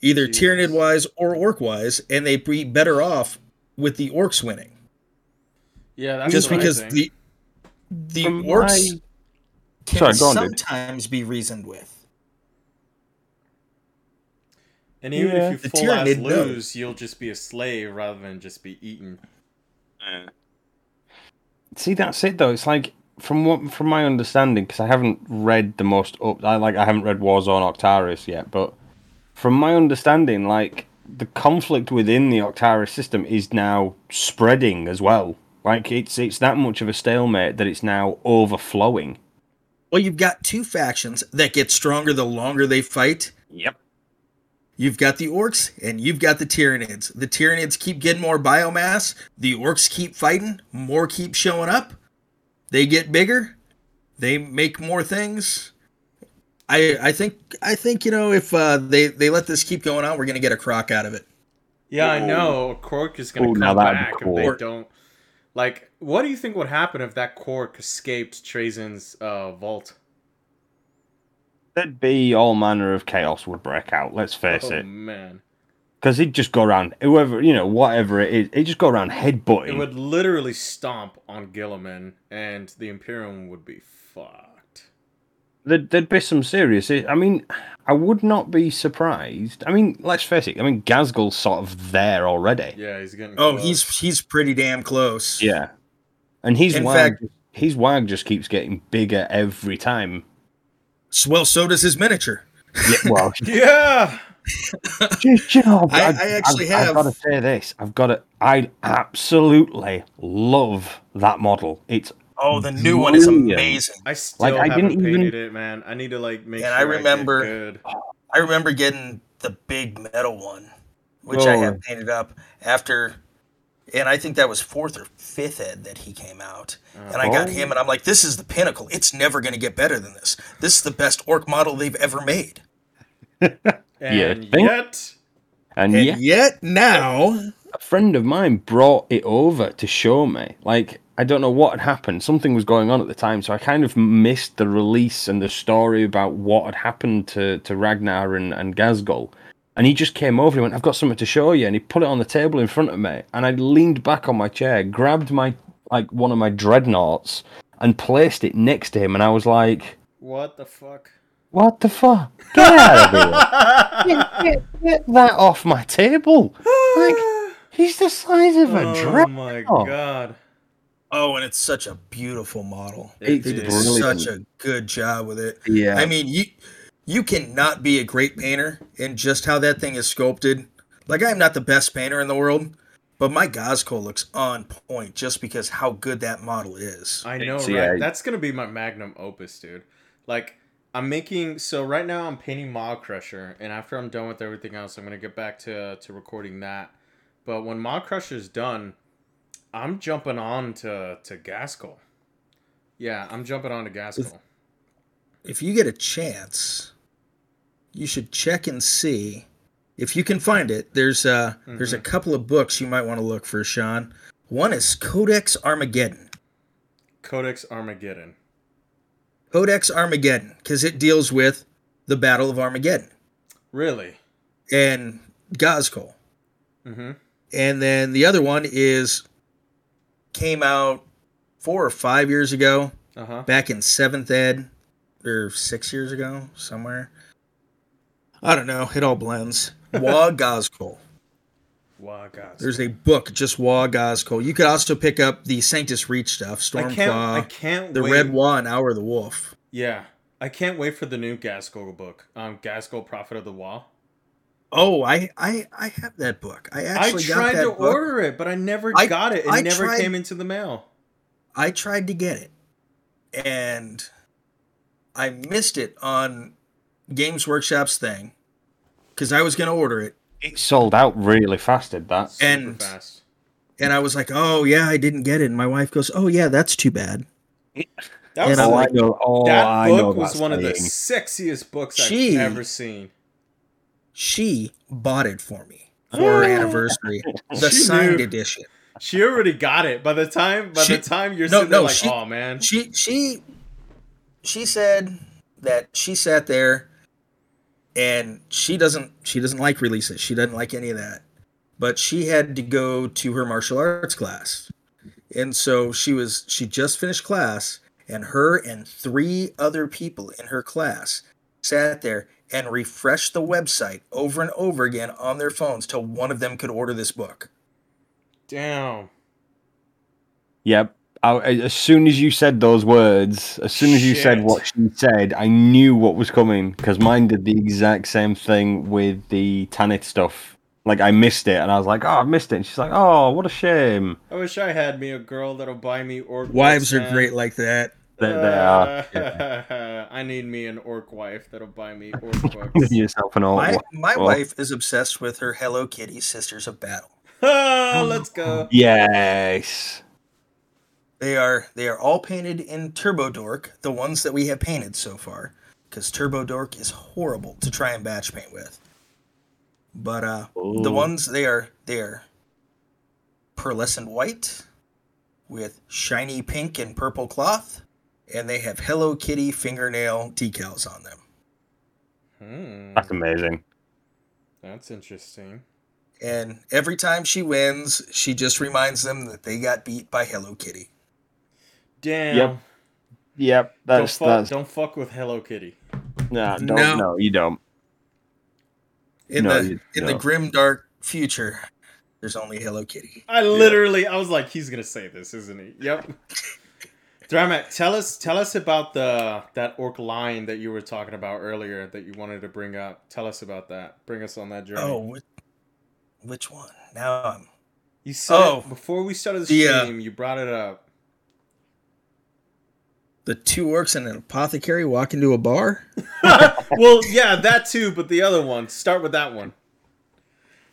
Either Jesus. Tyranid wise or orc wise and they'd be better off with the orcs winning Yeah, that's just because the the From orcs my- can Sorry, go on, dude. sometimes be reasoned with. and even Yeah. if you The full ass Tyranid knows. lose, you'll just be a slave rather than just be eaten. See, that's it though. It's like from what from my understanding, because I haven't read the most up. I like I haven't read Warzone Octarius yet, but from my understanding, like the conflict within the Octarius system is now spreading as well. Like it's it's that much of a stalemate that it's now overflowing. Well, you've got two factions that get stronger the longer they fight. Yep. You've got the orcs and you've got the Tyranids. The Tyranids keep getting more biomass. The orcs keep fighting. More keep showing up. They get bigger. They make more things. I I think I think you know if uh, they they let this keep going on, we're gonna get a Krork out of it. Yeah, I know. Krork is gonna Ooh, come be back cool. if they don't. Like, what do you think would happen if that Krork escaped Trazyn's uh, vault? There'd be all manner of chaos would break out. Let's face it. oh it, man, because he'd just go around whoever you know, whatever it is, he'd just go around headbutting. it would literally stomp on Guilliman, and the Imperium would be fucked. There'd, there'd be some serious. I mean, I would not be surprised. I mean, let's face it. I mean, Ghazghkull's sort of there already. Yeah, he's getting. Oh, close. he's he's pretty damn close. Yeah, and he's In wag, fact- his wag just keeps getting bigger every time. Well, so does his miniature. Yeah, well, yeah. just, you know, I- I've- I actually I've, have- I've got to say this. I've got to. I absolutely love that model. It's Oh, the new one is amazing. I still Like, I haven't didn't even- painted it, man. I need to like make And sure I I get remember- good. I remember getting the big metal one, which I Oh. have painted up after, and I think that was fourth or fifth ed that he came out. And I got Oh. him, and I'm like, this is the pinnacle. It's never going to get better than this. This is the best orc model they've ever made. And think? yet, and, And yeah, yet now, a friend of mine brought it over to show me. Like, I don't know what had happened. Something was going on at the time, so I kind of missed the release and the story about what had happened to, to Ragnar and, and Ghazghkull. And he just came over and went, I've got something to show you. And he put it on the table in front of me. And I leaned back on my chair, grabbed my like one of my dreadnoughts, and placed it next to him. And I was like, what the fuck? What the fuck? Get out of here! Get, get, get that off my table! Like, he's the size of a oh dreadnought. my Oh. god. Oh, and it's such a beautiful model. It They did brilliant. such a good job with it. Yeah. I mean, you you cannot be a great painter in just how that thing is sculpted. Like I'm not the best painter in the world, but my Ghazghkull looks on point just because how good that model is. I know, So, right? yeah. That's gonna be my magnum opus, dude. Like, I'm making so right now I'm painting Maw-krusha, and after I'm done with everything else, I'm gonna get back to to recording that. But when Maw is done, I'm jumping on to to Ghazghkull. Yeah, I'm jumping on to Ghazghkull. If you get a chance, you should check and see if you can find it. There's uh there's a couple of books you might want to look for, Sean. One is Codex Armageddon. Codex Armageddon. Codex Armageddon, because it deals with the Battle of Armageddon Really? and Ghazghkull. Mm-hmm. And then the other one is came out four or five years ago, Uh huh. back in seventh ed, or six years ago, somewhere. I don't know. It all blends. Wa Ghazghkull. Wow, God. There's a book, just Wa. You could also pick up the Sanctus Reach stuff, I can't. I can't. the wait. Red Wa, and Hour of the Wolf. Yeah, I can't wait for the new Ghazghkull book. Um, Ghazghkull, Prophet of the Waaagh. Oh, I I I have that book. I I actually got tried that to book. order it, but I never I- got it. It I never tried- came into the mail. I tried to get it, and I missed it on Games Workshop's thing because I was going to order it, It sold out really fast, did that? Super And- fast. and I was like, "Oh yeah, I didn't get it." And my wife goes, "Oh yeah, that's too bad." That was And I'm oh, like, I know. Oh, that book was one of the sexiest books She- I've ever seen. She bought it for me for her anniversary, the She signed knew. edition. She already got it. By the time, by She- the time you're no, sitting there no, like, she- oh man, She she she said that she sat there and she doesn't she doesn't like releases. She doesn't like any of that. But she had to go to her martial arts class. And so she was she just finished class and her and three other people in her class sat there and refreshed the website over and over again on their phones till one of them could order this book. damn. Yep. I, I- as soon as you said those words, as soon as you said what she said, I knew what was coming because mine did the exact same thing with the Tanith stuff. Like I missed it, and I was like, "Oh, I missed it." And she's like, "Oh, what a shame." I wish I had me a girl that'll buy me orc. Wives are man. great like that. They, they are. Yeah. I need me an orc wife that'll buy me orc books. Give yourself an old My one. my Oh. wife is obsessed with her Hello Kitty Sisters of Battle. Ah, let's go. Yes. They are they are all painted in Turbo Dork, the ones that we have painted so far, because Turbo Dork is horrible to try and batch paint with. But uh, the ones they are they are pearlescent white with shiny pink and purple cloth, and they have Hello Kitty fingernail decals on them. Hmm, That's amazing. that's interesting. And every time she wins, she just reminds them that they got beat by Hello Kitty. Damn. Yep. Yep. Don't That's fuck, that's don't fuck with Hello Kitty. no, don't, No. no, you don't. In No, the you in the grim dark future, there's only Hello Kitty. I literally, I was like, he's gonna say this, isn't he? Yep. Dramak, tell us, tell us about the that orc line that you were talking about earlier that you wanted to bring up. Tell us about that. Bring us on that journey. Oh, which, which one? Now I'm. you said oh, it before we started the the, uh, stream. you brought it up. The two orcs and an apothecary walk into a bar. well, yeah, that too, but the other one. Start with that one.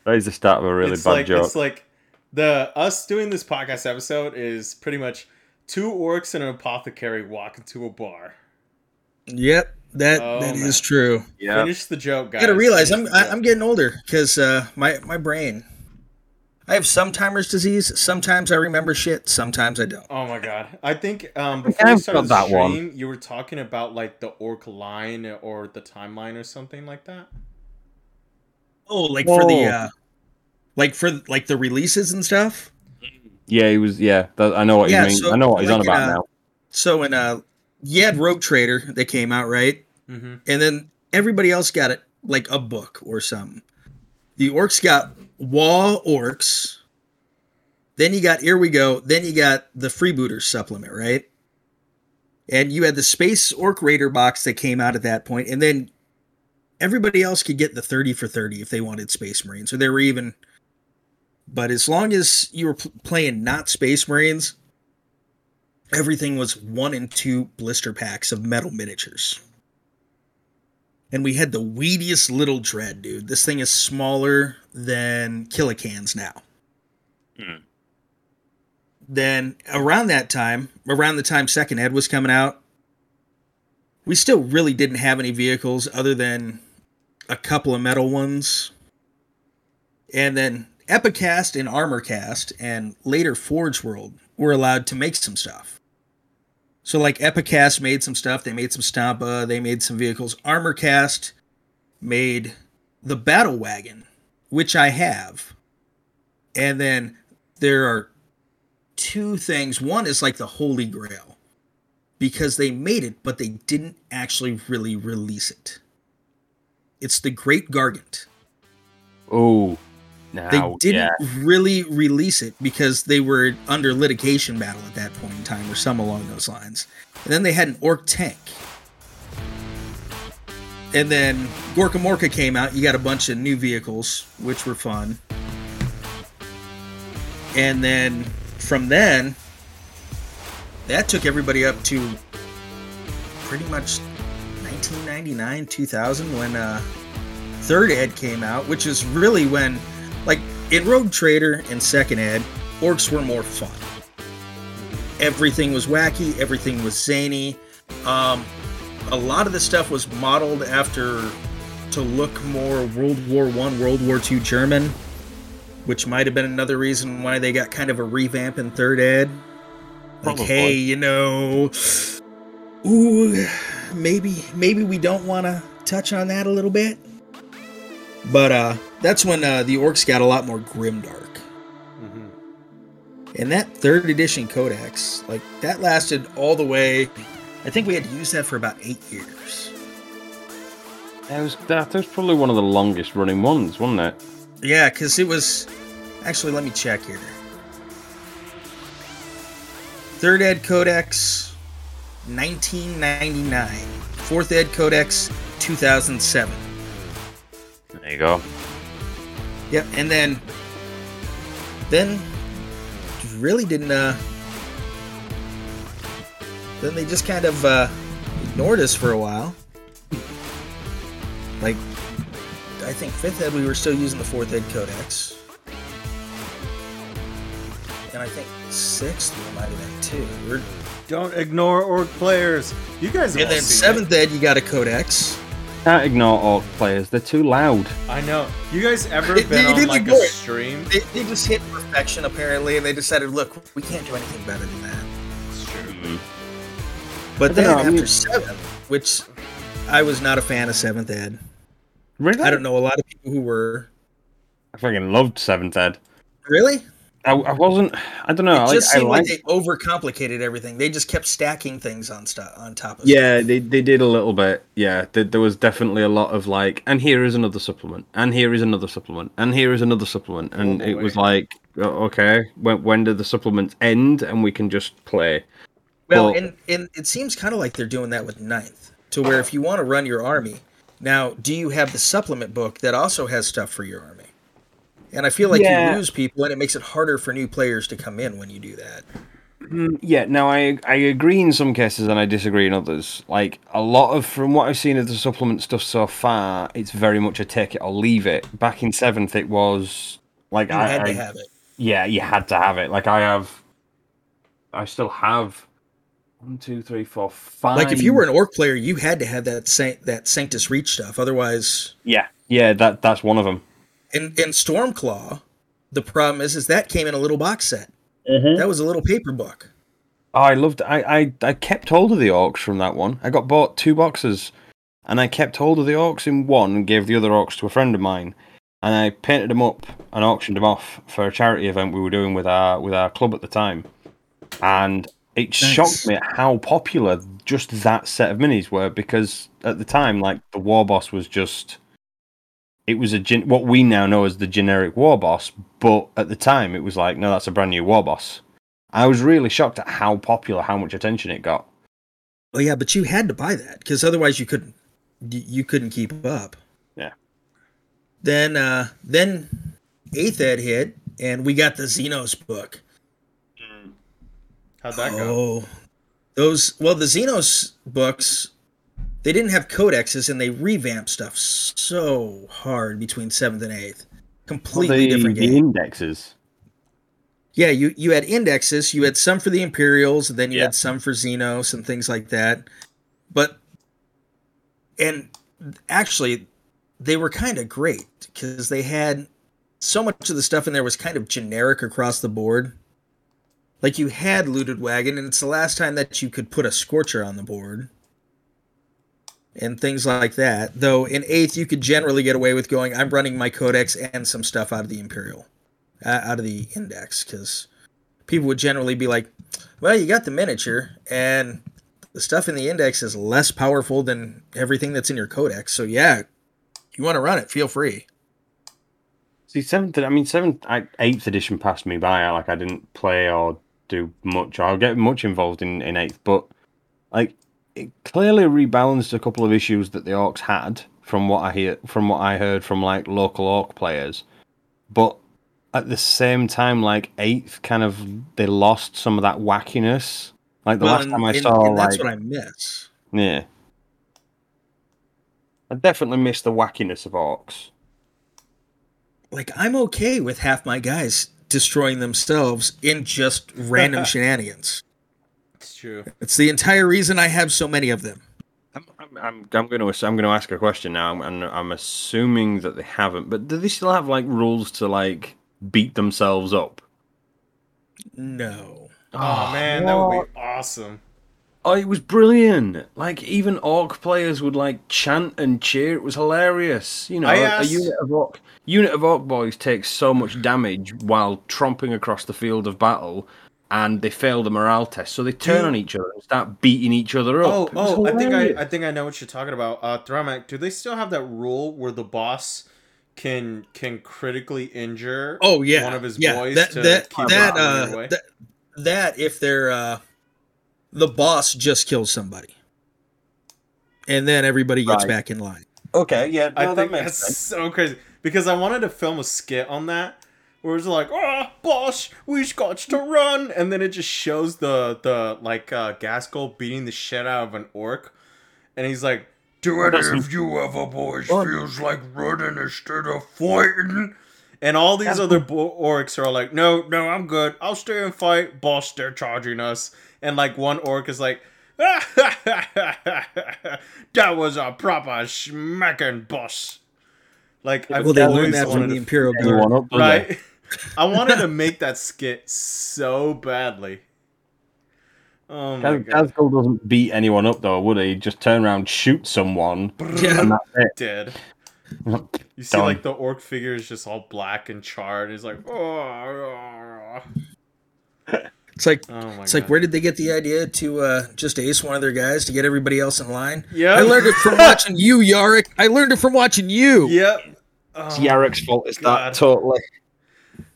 That is the start of a really it's bad like joke. it's like the us doing this podcast episode is pretty much two orcs and an apothecary walk into a bar. Yep, that Oh, that man. is true. yeah. Finish the joke, guys. I gotta realize I'm I, I'm getting older because uh, my my brain. I have sometimes disease. Sometimes I remember shit. Sometimes I don't. Oh my god! I think um, before we I've started the got that one. you were talking about like the orc line or the timeline or something like that. Oh, like for the uh, like for like the releases and stuff. Yeah, he was. Yeah, that, I know what Yeah, you mean. so, I know what he's like, on about uh, now. So in uh, you had Rogue Trader that came out right. Mm-hmm. and then everybody else got it like a book or something. The orcs got Waaagh Orcs. Then you got Here We Go. Then you got the Freebooters supplement, right? And you had the Space Orc Raider box that came out at that point, and then everybody else could get the 30 for 30 if they wanted Space Marines, or they were even. But as long as you were pl- playing not Space Marines, everything was one and two blister packs of metal miniatures. and we had the weediest little dread, dude. This thing is smaller than Killa Kans now. Hmm. Then around that time, around the time Second Ed was coming out, we still really didn't have any vehicles other than a couple of metal ones. And then Epicast and Armorcast and later Forge World were allowed to make some stuff. So like Epicast made some stuff, they made some Stompa, they made some vehicles. Armorcast made the Battle Wagon, which I have. And then there are two things. One is like the Holy Grail because they made it, but they didn't actually really release it. It's the Great Gargant. Oh, They didn't yeah. really release it because they were under litigation battle at that point in time, or some along those lines. And then they had an orc tank. And then Gorkamorka came out. You got a bunch of new vehicles, which were fun. And then from then, that took everybody up to pretty much 1999, 2000 when uh, Third Ed came out, which is really when, like, in Rogue Trader and Second Ed, orcs were more fun. Everything was wacky, everything was zany. Um, a lot of the stuff was modeled after to look more World War One, World War Two German, which might have been another reason why they got kind of a revamp in Third Ed. Like, Probably. hey, you know, ooh, maybe maybe we don't want to touch on that a little bit. But uh, that's when uh, the orcs got a lot more grimdark. And that third edition codex, like that lasted all the way. I think we had to use that for about eight years. That was that, that was probably one of the longest running ones, wasn't it? Yeah, because it was. Actually, let me check here. Third Ed Codex, 1999. Fourth Ed Codex, 2007. There you go. Yep, and then. Then. Really didn't. uh Then they just kind of uh ignored us for a while. Like. I think fifth ed we were still using the fourth ed codex. And I think sixth we might have been too. We're, Don't ignore orc players. You guys and then seventh ed you got a codex. Can't ignore orc players. They're too loud. I know. You guys ever They- been they on didn't like a ignore it. stream? They, they just hit perfection apparently and they decided, look, we can't do anything better than that. It's true. But I then don't know, I after mean- seventh, which I was not a fan of seventh ed. Really? I don't know a lot of people who were. I fucking loved Seventh Ed. Really? I, I wasn't. I don't know. It I, like, just I seemed liked- like they overcomplicated everything. They just kept stacking things on stu- on top of. Yeah, they, they did a little bit. Yeah, there, there was definitely a lot of like, and here is another supplement, and here is another supplement, and here is another supplement, and Oh, it was like, okay, when when do the supplements end, and we can just play? Well, Well- and and it seems kind of like they're doing that with ninth, to where if you want to run your army, now do you have the supplement book that also has stuff for your army? And I feel like Yeah. you lose people, and it makes it harder for new players to come in when you do that. Mm, yeah, now I I agree in some cases and I disagree in others. Like a lot of from what I've seen of the supplement stuff so far, it's very much a take it or leave it. Back in seventh, it was like You I, had I- have it. yeah, you had to have it. Like I have, I still have one, two, three, four, five. Like if you were an orc player, you had to have that Saint, that Sanctus Reach stuff. Otherwise, yeah, yeah, that that's one of them. In in Stormclaw, the problem is is that came in a little box set. Mm-hmm. That was a little paper book. Oh, I loved. I, I I kept hold of the orcs from that one. I got bought two boxes, and I kept hold of the orcs in one and gave the other orcs to a friend of mine. And I painted them up and auctioned them off for a charity event we were doing with our with our club at the time. And it Nice. shocked me how popular just that set of minis were because at the time, like the war boss was just. It was a gen- what we now know as the generic war boss, but at the time it was like, no, that's a brand new war boss. I was really shocked at how popular, how much attention it got. Oh yeah, but you had to buy that because otherwise you couldn't you couldn't keep up. Yeah. Then uh then eighth ed hit and we got the Xenos book. How'd that go? Oh, those well the Xenos books they didn't have codexes and they revamped stuff so hard between seventh and eighth. Completely the, different the indexes. Yeah, you you had indexes. You had some for the Imperials, and then you Yeah. had some for Xenos and things like that. But and actually, they were kind of great because they had so much of the stuff in there was kind of generic across the board. Like you had looted wagon, and it's the last time that you could put a scorcher on the board. And things like that. Though in eighth, you could generally get away with going, I'm running my codex and some stuff out of the Imperial uh, out of the index because people would generally be like, "Well, you got the miniature, and the stuff in the index is less powerful than everything that's in your codex." So yeah, you want to run it, feel free. See, seventh. I mean, seventh, eighth edition passed me by. Like I didn't play or do much. Or get much involved in in eighth, but like it clearly rebalanced a couple of issues that the orcs had from what I hear, from what I heard from like local orc players. But at the same time, like eighth, kind of they lost some of that wackiness. Like the Well, last time I and- saw, and that's like what I miss. yeah, I definitely miss the wackiness of orcs. Like I'm okay with half my guys destroying themselves in just random shenanigans. It's true. It's the entire reason I have so many of them. I'm, I'm, I'm, I'm going to I'm going to ask a question now, and I'm assuming that they haven't. But do they still have like rules to like beat themselves up? No. Oh, ah, man, that would be awesome. Oh, it was brilliant! Like even orc players would like chant and cheer. It was hilarious. You know, I a asked- unit of orc unit of orc boys takes so much damage while tromping across the field of battle, and they fail the morale test. So they turn You- on each other and start beating each other up. Oh, oh, I think I. I think I know what you're talking about. Uh, Thramak, do they still have that rule where the boss can can critically injure Oh yeah, one of his yeah. boys that to that keep that him out their uh way? that, that if they're uh the boss just kills somebody, and then everybody gets Right. back in line. Okay, yeah, I no, that think makes that's sense. so crazy because I wanted to film a skit on that where it's like, "Oh, boss, we got to run," and then it just shows the the like uh, Ghazghkull beating the shit out of an orc, and he's like, Do any of you ever boys feels like running instead of fighting? and all these other bo- orcs are like, "No, no, I'm good. I'll stay and fight." Boss, they're charging us, and like one orc is like. that was a proper smacking boss. Like I've well, they always learned that from the Imperial Guard. Anyone up, do they? right? I wanted to make that skit so badly. Oh my Gaz- god, Ghazghkull doesn't beat anyone up though, would he? He'd just turn around, shoot someone, Yeah. and that's it. dead. You see, Done. like the orc figure is just all black and charred. He's like, oh, It's like oh it's god. like where did they get the idea to uh, just ace one of their guys to get everybody else in line? Yeah. I learned it from watching you, Yarrick. I learned it from watching you. Yep. It's Oh, Yarrick's fault. Is God. that totally?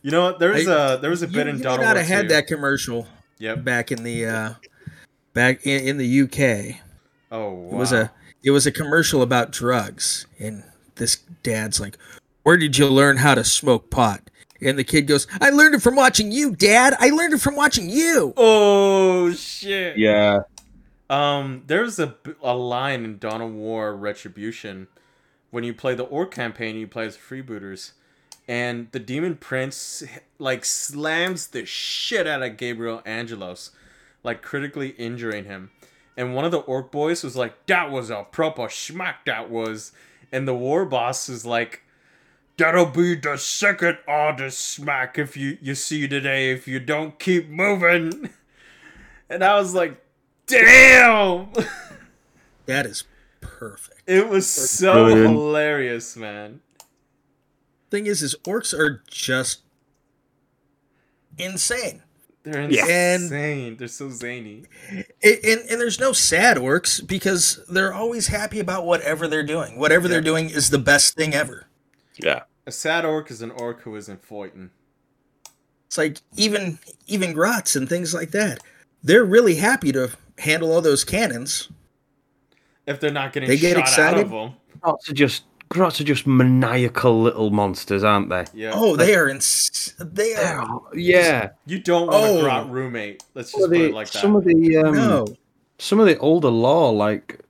You know what? There was I- a there was a You, bit in you Dawn might of not have had that commercial Yep. back in the uh, back in, in the UK. Oh wow. It was a it was a commercial about drugs, and this dad's like, "Where did you learn how to smoke pot?" And the kid goes, "I learned it from watching you, Dad. I learned it from watching you." Oh shit. Yeah. Um, there's a a line in Dawn of War Retribution when you play the Orc campaign, you play as freebooters, and the Demon Prince like slams the shit out of Gabriel Angelos, like critically injuring him. And one of the Orc boys was like, "That was a proper schmack, that was," and the War boss is like. That'll be the second hardest smack if you you see today if you don't keep moving. And I was like, damn! That is perfect. It was so Brilliant. hilarious, man. Thing is, is orcs are just insane. They're Yeah. And- insane. They're so zany. And, and, and there's no sad orcs because they're always happy about whatever they're doing. Whatever they're doing is the best thing ever. Yeah. A sad orc is an orc who isn't fighting. It's like even even grots and things like that. They're really happy to handle all those cannons. If they're not getting They get shot out excited? of them. Oh, grots are just grots are just maniacal little monsters, aren't they? Yeah. Oh, they are ins- they are Yeah. You don't want Oh. a grot roommate. Let's just Some of put the it like that. some of the um, no. some of the older law, like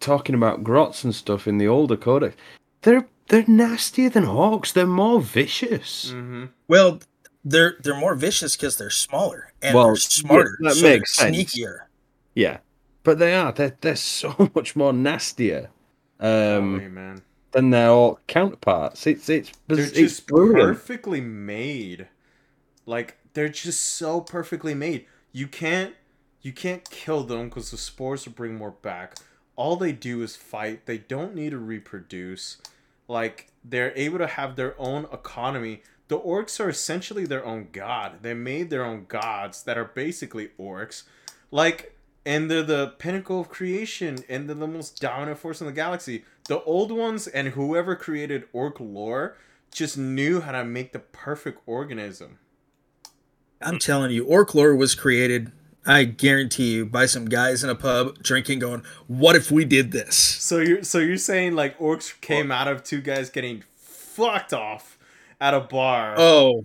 talking about grots and stuff in the older codex, they're they're nastier than hawks. They're more vicious. Mm-hmm. Well, they're they're more vicious because they're smaller and Well, they're smarter. yeah, that so they're makes sense. Sneakier. Yeah, but they are. They're they're so much more nastier um, Golly, man. Than their orc counterparts. It's it's They're it's just brilliant. perfectly made. Like they're just so perfectly made. You can't you can't kill them because the spores will bring more back. All they do is fight. They don't need to reproduce. Like they're able to have their own economy. The orcs are essentially their own god. They made their own gods that are basically orcs. Like and they're the pinnacle of creation and they're the most dominant force in the galaxy. The old ones and whoever created orc lore just knew how to make the perfect organism. I'm telling you, orc lore was created. I guarantee you, by some guys in a pub drinking, going, "What if we did this?" So you're so you're saying like orcs came out of two guys getting fucked off at a bar. Oh,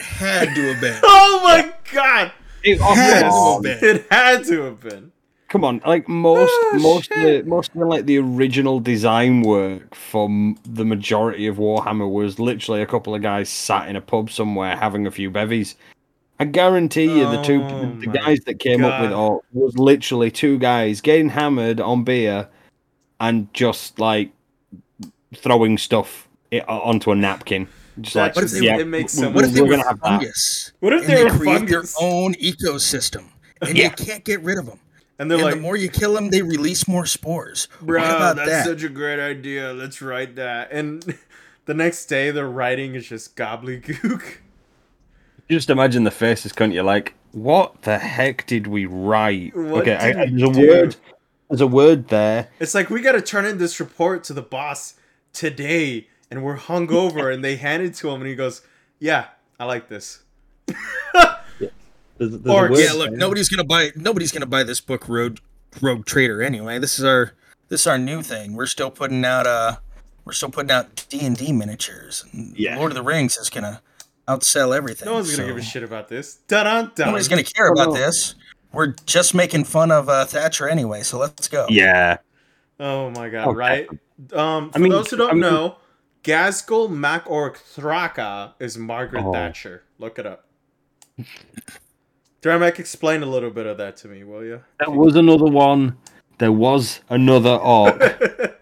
had to have been. Oh my god! It- Had to have been. It had to have been. Come on, like most Oh, most of the, most of the, like the original design work for m- the majority of Warhammer was literally a couple of guys sat in a pub somewhere having a few bevies. I guarantee you, the two Oh the guys that came up with God. all was literally two guys getting hammered on beer and just like throwing stuff onto a napkin. Just That like, What if they- yeah, it makes we- so we- What if they we're were gonna have that. fungus? What if and they they were create fungus? their own ecosystem, and Yeah. you can't get rid of them. And they're and like, the more you kill them, they release more spores. Bro, what about that's that? such a great idea. Let's write that. And the next day, the writing is just gobbledygook. Just imagine the faces, can't you? Like, what the heck did we write? What okay, I, did I- there's a do? word. There's a word there. It's like we got to turn in this report to the boss today, and we're hungover, and they hand it to him, and he goes, "Yeah, I like this." There's, there's Or- Yeah, look, nobody's gonna buy nobody's gonna buy this book, Road Rogue Trader. Anyway, this is our this is our new thing. We're still putting out uh we're still putting out D and D miniatures. Yeah. Lord of the Rings is gonna outsell everything. No one's gonna so give a shit about this. Dun dun dun. Nobody's gonna care Oh, about no. this. We're just making fun of uh, Thatcher anyway, so let's go. Yeah, Oh my god! Okay. Right. Um, for I mean- those who don't I mean- know, Ghazghkull Mag Uruk Thraka is Margaret Oh. Thatcher. Look it up. Dramak, explain a little bit of that to me, will you? there was another one. There was another orc. there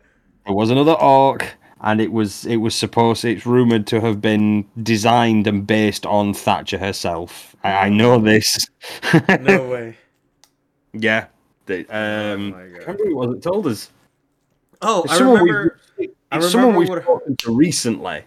was another orc, and it was it was supposed. It's rumored to have been designed and based on Thatcher herself. I, I know this. No way. yeah. The, um, my I God. can't remember who it was that told us. Oh, It's I remember. I It's someone remember we've what- spoken to recently.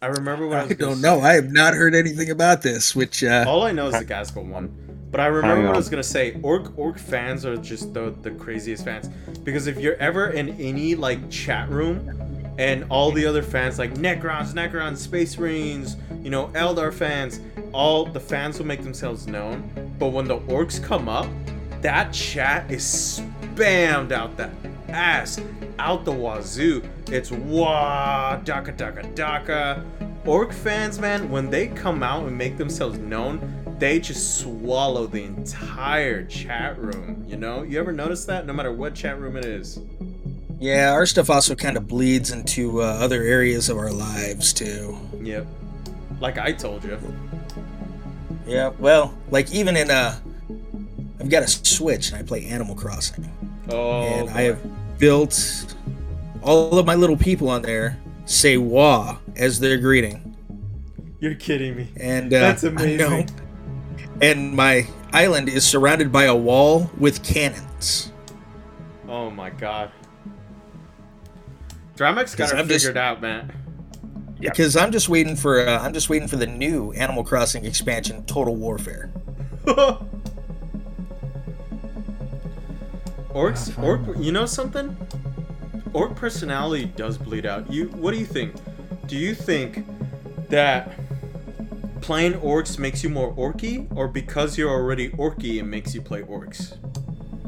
I remember what I, I was don't say. know. I have not heard anything about this. Which uh, All I know is the Ghazghkull one. But I remember Hang what I was gonna say. Orc orc fans are just the the craziest fans. Because if you're ever in any like chat room and all the other fans like Necrons, Necrons, Space Marines, you know, Eldar fans, all the fans will make themselves known. But when the orcs come up, that chat is spammed out the ass, out the wazoo. It's wah dakka dakka dakka. Orc fans, man, when they come out and make themselves known, they just swallow the entire chat room. You know, you ever notice that? No matter what chat room it is. yeah, our stuff also kind of bleeds into uh, other areas of our lives too. Yep. Like I told you. Yeah, well, like even in uh, I've got a Switch and I play Animal Crossing. Oh, and I have built all of my little people on there say "wah" as their greeting, you're kidding me. and uh, That's I know. amazing. And my island is surrounded by a wall with cannons. Oh my god. Dramex got it I'm just- figured out, man. Yeah. Because I'm just waiting for uh, I'm just waiting for the new Animal Crossing expansion, Total Warfare. Orcs, orc, you know something? Orc personality does bleed out. You, what do you think? Do you think that playing orcs makes you more orky, or because you're already orky, it makes you play orcs?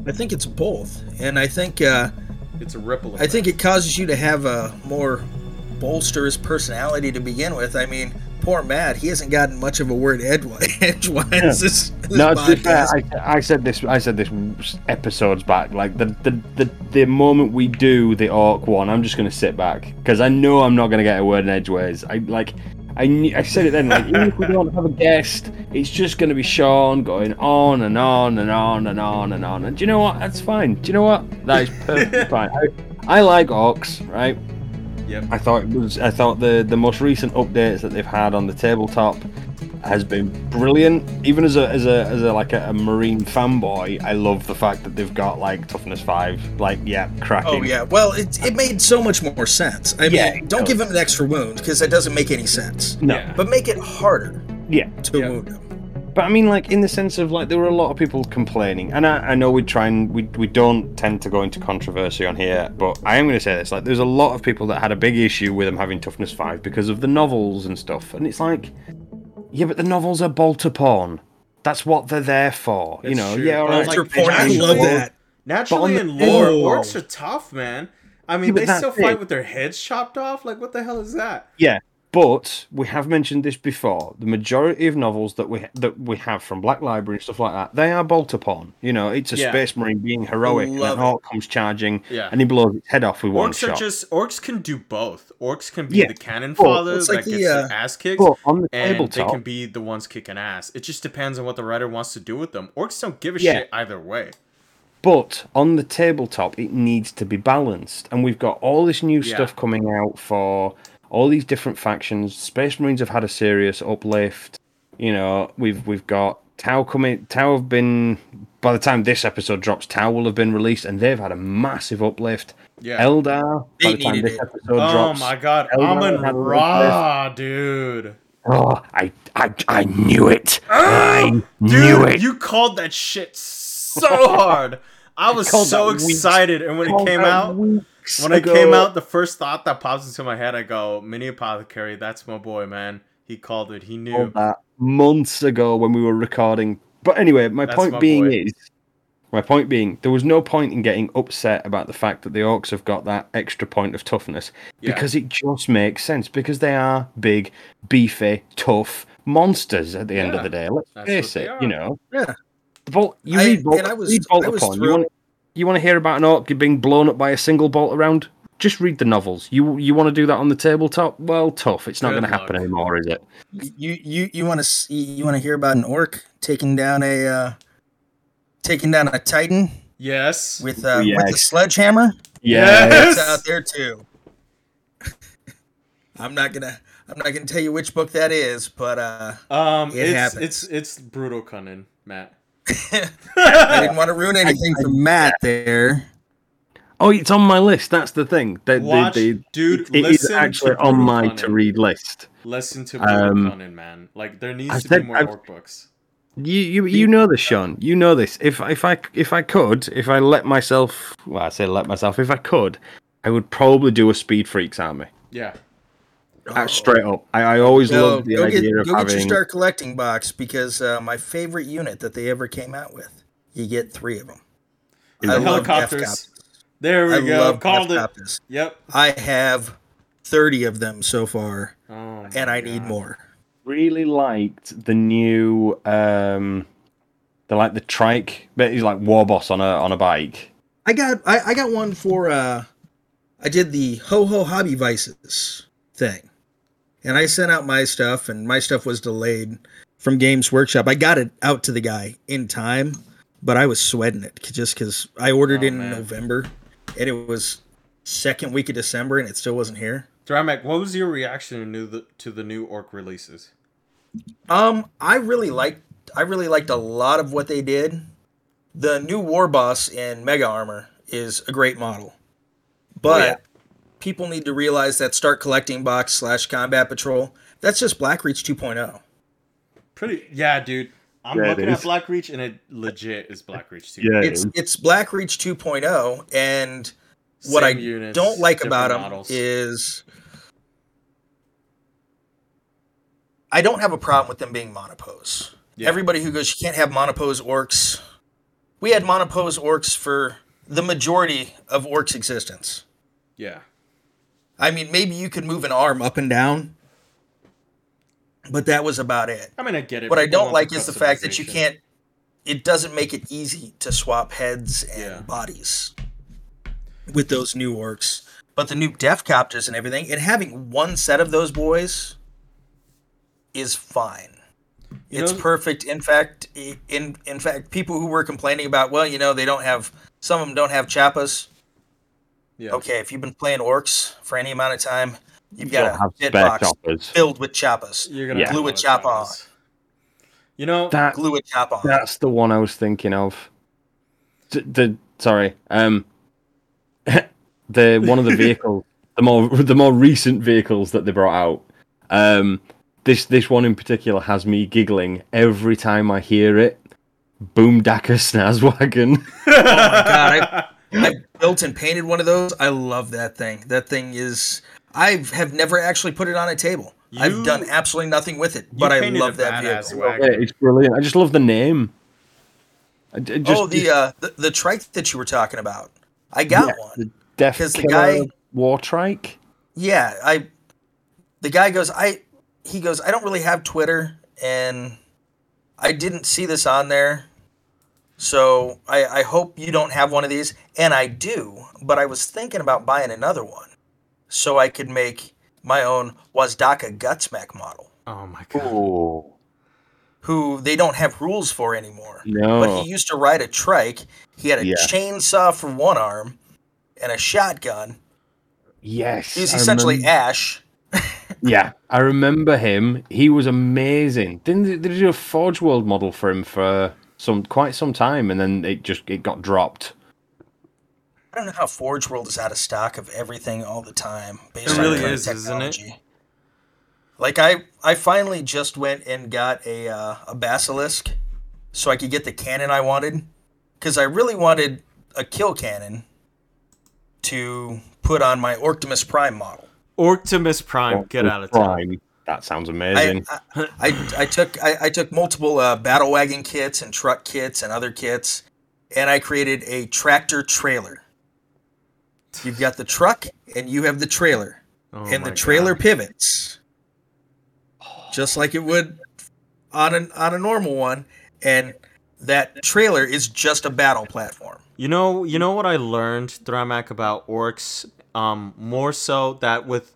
I think it's both, and I think uh, It's a ripple. I think it causes you to have a more bolsterous personality to begin with. I mean, poor Matt, he hasn't gotten much of a word edgewise, edgewise this, this No, to be fair. I, I said this. I said this episodes back. Like the the the, the moment we do the orc one, I'm just gonna sit back because I know I'm not gonna get a word in edgeways. I like. I, knew, I said it then. Like, even if we don't have a guest, it's just going to be Sean going on and on and on and on and on. And do you know what? That's fine. Do you know what? That is perfectly fine. I, I like orcs, right? Yep. I thought it was. I thought the the most recent updates that they've had on the tabletop has been brilliant. Even as a as a as a like a, a marine fanboy, I love the fact that they've got like toughness five. Like yeah, cracking. Oh yeah, well it, it made so much more sense. I Yeah, mean, don't does. give him an extra wound because that doesn't make any sense. No. Yeah. But make it harder Yeah. to Yeah. wound him. But I mean, like in the sense of like there were a lot of people complaining, and I, I know we try and we we don't tend to go into controversy on here, but I am going to say this: like there's a lot of people that had a big issue with them having toughness five because of the novels and stuff, and it's like, yeah, but the novels are bolter porn. That's what they're there for, you know. true. Yeah, all Well, like, Your point, I actually- love that. Naturally on the- in lore, Oh. orcs are tough, man. I mean, Yeah, they that's still fight it. with their heads chopped off. Like, what the hell is that? Yeah, but we have mentioned this before. The majority of novels that we that we have from Black Library and stuff like that, they are bolter porn. You know, it's a Yeah. space marine being heroic, and an orc comes charging, Yeah. and he blows its head off with one Orcs are shot. just orcs can do both. Orcs can be Yeah. the cannon it's that like gets the, uh, ass kicked, But on the and they can be the ones kicking ass. It just depends on what the writer wants to do with them. Orcs don't give a shit either way. But on the tabletop, it needs to be balanced. And we've got all this new stuff coming out for all these different factions. Space Marines have had a serious uplift. You know, we've we've got Tau coming. Tau have been. By the time this episode drops, Tau will have been released, and they've had a massive uplift. Yeah. Eldar. They By the time this it. episode oh drops. my god, Eldar Amon Ra, dude. Oh, I, I, I knew it. Ah, I knew Dude, it. you called that shit so hard. I was called so excited, and when it came out, weeks when it ago. came out, the first thought that pops into my head, I go, "Mini Apothecary, that's my boy, man. He called it. He knew." that months ago when we were recording. But anyway, my That's point my being boy. is, my point being, there was no point in getting upset about the fact that the orcs have got that extra point of toughness Yeah. because it just makes sense because they are big, beefy, tough monsters at the end of the day. Let's that's face it, are. you know. Yeah. The bolt, you I- read, bolt, and I was- read I Bolter was Porn, You want, you want to hear about an orc being blown up by a single bolt around? Just read the novels. You you want to do that on the tabletop? Well, tough. It's not going to happen anymore, is it? You you you want to see you want to hear about an orc taking down a uh, taking down a titan Yes. with uh, Yeah. with a sledgehammer? Yes. It's out there too. I'm not gonna I'm not gonna tell you which book that is, but uh, Um, It it's happens. it's it's Brutal Kunnin, Matt. I didn't want to ruin anything for Matt there. Oh, it's on my list. That's the thing. The, the- Watch, the- dude. it is listen actually to on my to read list. Listen to brutal Um, cunning, man. Like there needs I to said- be more I've- orc books. You you you know this, Sean. You know this. If if I if I could, if I let myself, well, I say let myself. If I could, I would probably do a Speed Freaks army. Yeah. Uh, straight up. I, I always Go, loved the go, idea get, of go get your Star collecting box because uh, my favorite unit that they ever came out with, you get three of them. I the love helicopters. Deffkoptas. There we I go. love Called. Deffkoptas. Yep. I have thirty of them so far, Oh, and my I need more. really liked the new um the like the trike but he's like war boss on a on a bike I got I, I got one for uh I did the Ho Ho Hobby Vices thing. And I sent out my stuff and my stuff was delayed from Games Workshop. I got it out to the guy in time, but I was sweating it just cuz I ordered Oh, it in man. November and it was second week of December and it still wasn't here. Dramak, what was your reaction to the, to the new orc releases? Um, I really liked I really liked a lot of what they did. The new War Boss in Mega Armor is a great model, but yeah. People need to realize that Start Collecting Box slash Combat Patrol that's just Blackreach 2.0. Pretty. Yeah, dude. I'm Yeah, looking at is. Blackreach, and it legit is Blackreach 2 Yeah. it It's is. it's Blackreach 2.0, and what I units, don't like about them models. is I don't have a problem with them being monopose. Yeah. Everybody who goes, you can't have monopose orcs. We had monopose orcs for the majority of orcs' existence. yeah. I mean, maybe you could move an arm up and down, but that was about it. I mean, I get it. What I don't like is the fact that you can't. It doesn't make it easy to swap heads and Yeah. bodies with those new orcs. But the new deffkoptas and everything, and having one set of those boys is fine. You it's know- perfect. In fact, in in fact, people who were complaining about, well, you know, they don't have some of them don't have choppas. Yeah. Okay, if you've been playing orcs for any amount of time, you've Don't got a bit spare box choppers. filled with choppas. You're gonna Yeah. Glue a a chop on. You know, That Glue a chop on. That's the one I was thinking of. D- the sorry, um, the one of the vehicles, the more the more recent vehicles that they brought out. Um, this this one in particular has me giggling every time I hear it. Boomdakka Snazzwagon. Oh my god, I, I built and painted one of those. I love that thing. That thing is. I have never actually put it on a table. You- I've done absolutely nothing with it, but I love that vehicle. wagon. Yeah, it's brilliant. I just love the name. I d- just, oh, the uh, the, the trike that you were talking about. I got Yeah, one. the Death 'cause the guy- War Trike. Yeah, I. The guy goes, I. He goes, I don't really have Twitter, and I didn't see this on there, so I, I hope you don't have one of these. And I do, but I was thinking about buying another one, so I could make my own Wazdakka Gutsmek model, Oh my god. Oh who they don't have rules for anymore. no! But he used to ride a trike. He had a Yeah. chainsaw for one arm, and a shotgun. yes, He was essentially remember- Ash. Yeah, I remember him. He was amazing. Didn't they, they do a Forge World model for him for some quite some time, and then it just it got dropped. I don't know how Forge World is out of stock of everything all the time. Based It on really current is, isn't it? Like I, I finally just went and got a uh, a basilisk, so I could get the cannon I wanted, because I really wanted a kill cannon to put on my Orctimus Prime model. Orctimus Prime, get out of town. Prime. That sounds amazing. I, I, I took I, I took multiple uh, battle wagon kits and truck kits and other kits, and I created a tractor trailer. You've got the truck and you have the trailer, Oh and the trailer God. pivots, just like it would on an on a normal one, and that trailer is just a battle platform. You know, you know what I learned, Thramak, about orcs. Um, more so that with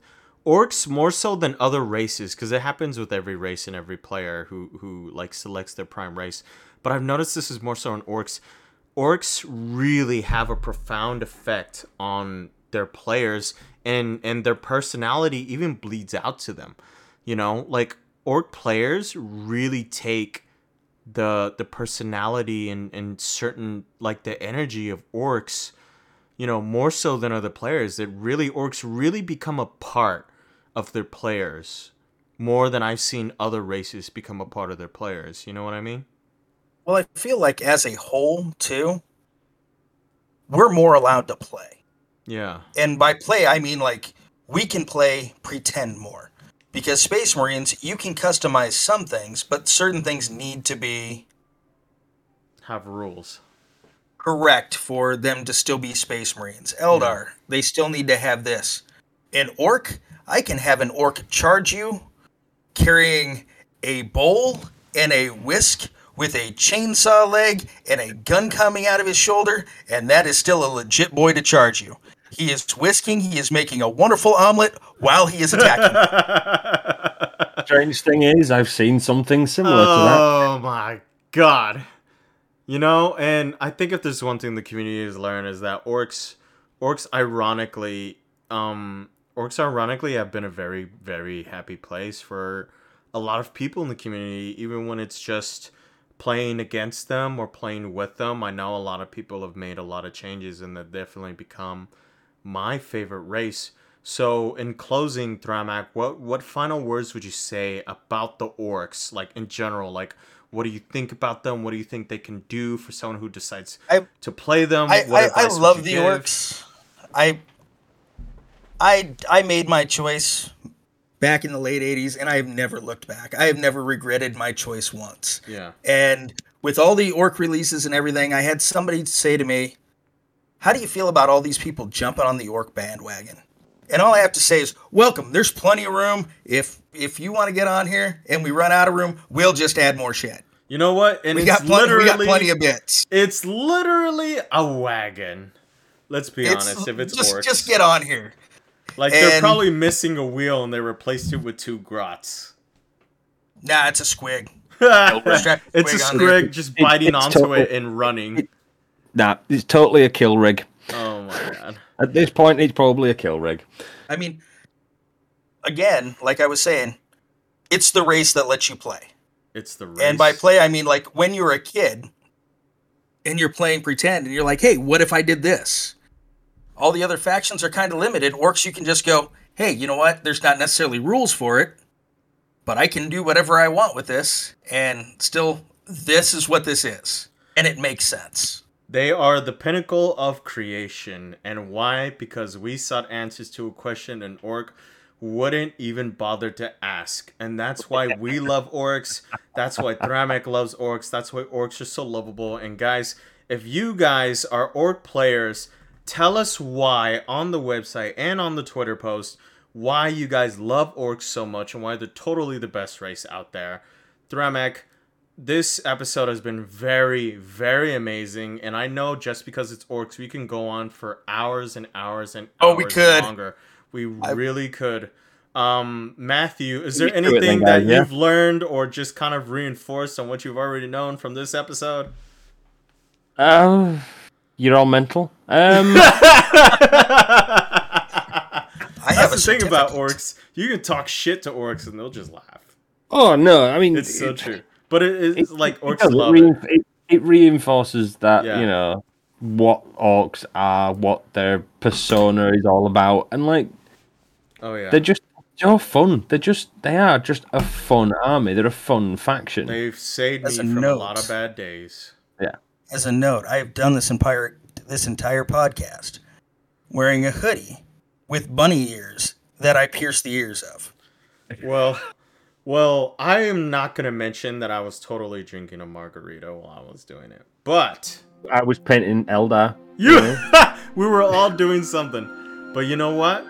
orcs, more so than other races, because it happens with every race and every player who who like selects their prime race. But I've noticed this is more so in orcs. Orcs really have a profound effect on their players, and and their personality even bleeds out to them. You know, like orc players really take the the personality and and certain like the energy of orcs you know more so than other players that really orcs really become a part of their players more than i've seen other races become a part of their players you know what i mean Well, I feel like as a whole too, we're more allowed to play. yeah and by play I mean like we can play pretend more because Space Marines you can customize some things, but certain things need to be have rules correct for them to still be Space Marines. Eldar, they still need to have this. An orc, I can have an orc charge you carrying a bowl and a whisk with a chainsaw leg and a gun coming out of his shoulder, and that is still a legit boy to charge you. He is whisking, he is making a wonderful omelet while he is attacking. Strange thing is, I've seen something similar to that. oh my god you know and i think if there's one thing the community has learned is that orcs orcs ironically um orcs ironically have been a very very happy place for a lot of people in the community even when it's just playing against them or playing with them. I know a lot of people have made a lot of changes and they've definitely become my favorite race. So in closing Thramak, what what final words would you say about the orcs like in general? Like what do you think about them? What do you think they can do for someone who decides I- to play them? I, I, I love the give? orcs. I I I made my choice back in the late '80s, and I have never looked back. I have never regretted my choice once. yeah And with all the orc releases and everything, I had somebody say to me, "How do you feel about all these people jumping on the orc bandwagon?" And all I have to say is, "Welcome. There's plenty of room. If if you want to get on here and we run out of room, we'll just add more shit. You know what? And We it's got, plenty, we got plenty of bits. it's literally a wagon. Let's be honest. If it's just orcs, just get on here. Like they're probably missing a wheel and they replaced it with two grots. Nah, it's a squig. it's a squig on there. just biting it's onto totally- it and running. Nah, it's totally a kill rig. Oh my god. At this point, it's probably a kill rig. I mean, again, like I was saying, it's the race that lets you play. It's the race. And by play, I mean like when you're a kid and you're playing pretend and you're like, hey, what if I did this? All the other factions are kind of limited. Orcs, you can just go, hey, you know what? There's not necessarily rules for it, but I can do whatever I want with this. And still, this is what this is. And it makes sense. They are the pinnacle of creation. And why? Because we sought answers to a question an orc wouldn't even bother to ask. And that's why we love orcs. That's why Thramek loves orcs. That's why orcs are so lovable. And guys, if you guys are orc players, tell us why on the website and on the Twitter post why you guys love orcs so much and why they're totally the best race out there. Thramek, this episode has been very, very amazing, and I know just because it's orcs, we can go on for hours and hours and hours Oh, we could. longer. We really could. Um, Matthew, is there We can do it anything then, that guys, you've learned or just kind of reinforced on what you've already known from this episode? Um, you're all mental. Um, I have That's a the thing about orcs. You can talk shit to orcs and they'll just laugh. oh no, I mean, It's so it- true. But it is it- like orcs it love it. rein- it. It reinforces that Yeah. you know what orcs are, what their persona is all about, and like Oh yeah. they're just they're fun. They're just they are just a fun army. They're a fun faction. They've saved me As a from a lot of bad days. yeah. As a note, I have done this entire this entire podcast wearing a hoodie with bunny ears that I pierced the ears of. Well, well, I am not gonna mention that I was totally drinking a margarita while I was doing it, but I was painting Eldar. you, we were all doing something. But you know what?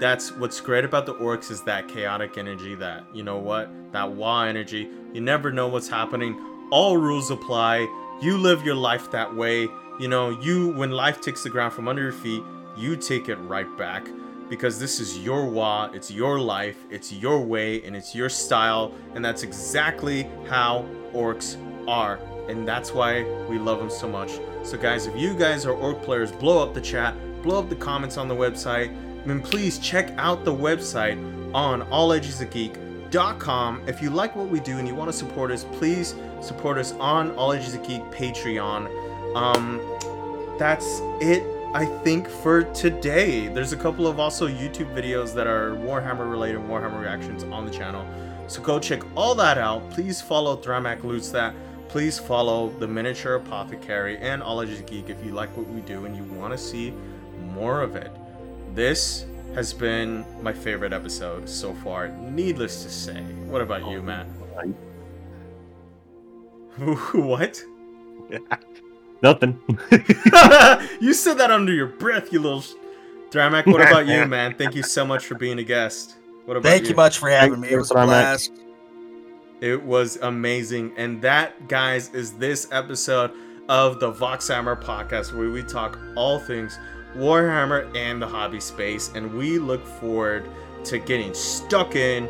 That's what's great about the orcs is that chaotic energy. That you know what? That Waaagh energy. You never know what's happening. All rules apply. You live your life that way. You know, you when life takes the ground from under your feet, you take it right back because this is your Waaagh, it's your life, it's your way, and it's your style, and that's exactly how orcs are, and that's why we love them so much. So, guys, if you guys are orc players, blow up the chat, blow up the comments on the website, and please check out the website on alledgesofgeek.com. If you like what we do and you want to support us, please support us on All Edges of Geek Patreon. Um, that's it i think for today. There's a couple of also youtube videos that are warhammer related warhammer reactions on the channel. So go check all that out. Please follow thramak loots that. Please follow the miniature apothecary and ology geek if you like what we do and you want to see more of it. This has been my favorite episode so far needless to say. What about you matt what Nothing. you said that under your breath, you little. Sh- Dramak, what about you, man? Thank you so much for being a guest. What about Thank you much for having Thank me. It was a blast. It was amazing. And that, guys, is this episode of the Voxhammer podcast where we talk all things Warhammer and the hobby space. And we look forward to getting stuck in,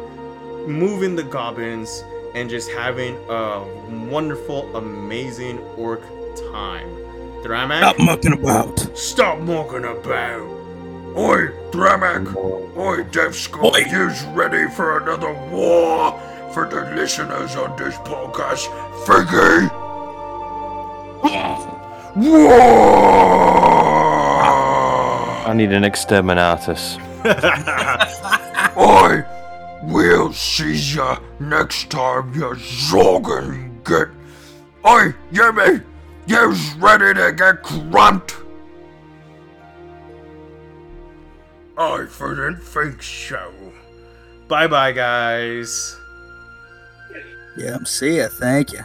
moving the goblins, and just having a wonderful, amazing orc time. Dramak? Stop mucking about. Stop mucking about. Oi, Dramak! Oi, Dev Skull, Oi. yous ready for another war for the listeners on this podcast? Figgy! War! I need an exterminatus. Oi! We'll see ya next time you zoggin get. Oi, Yemi! Yous ready to get crumped? I didn't think so. Bye bye, guys. Yeah, I'm see ya. Thank you.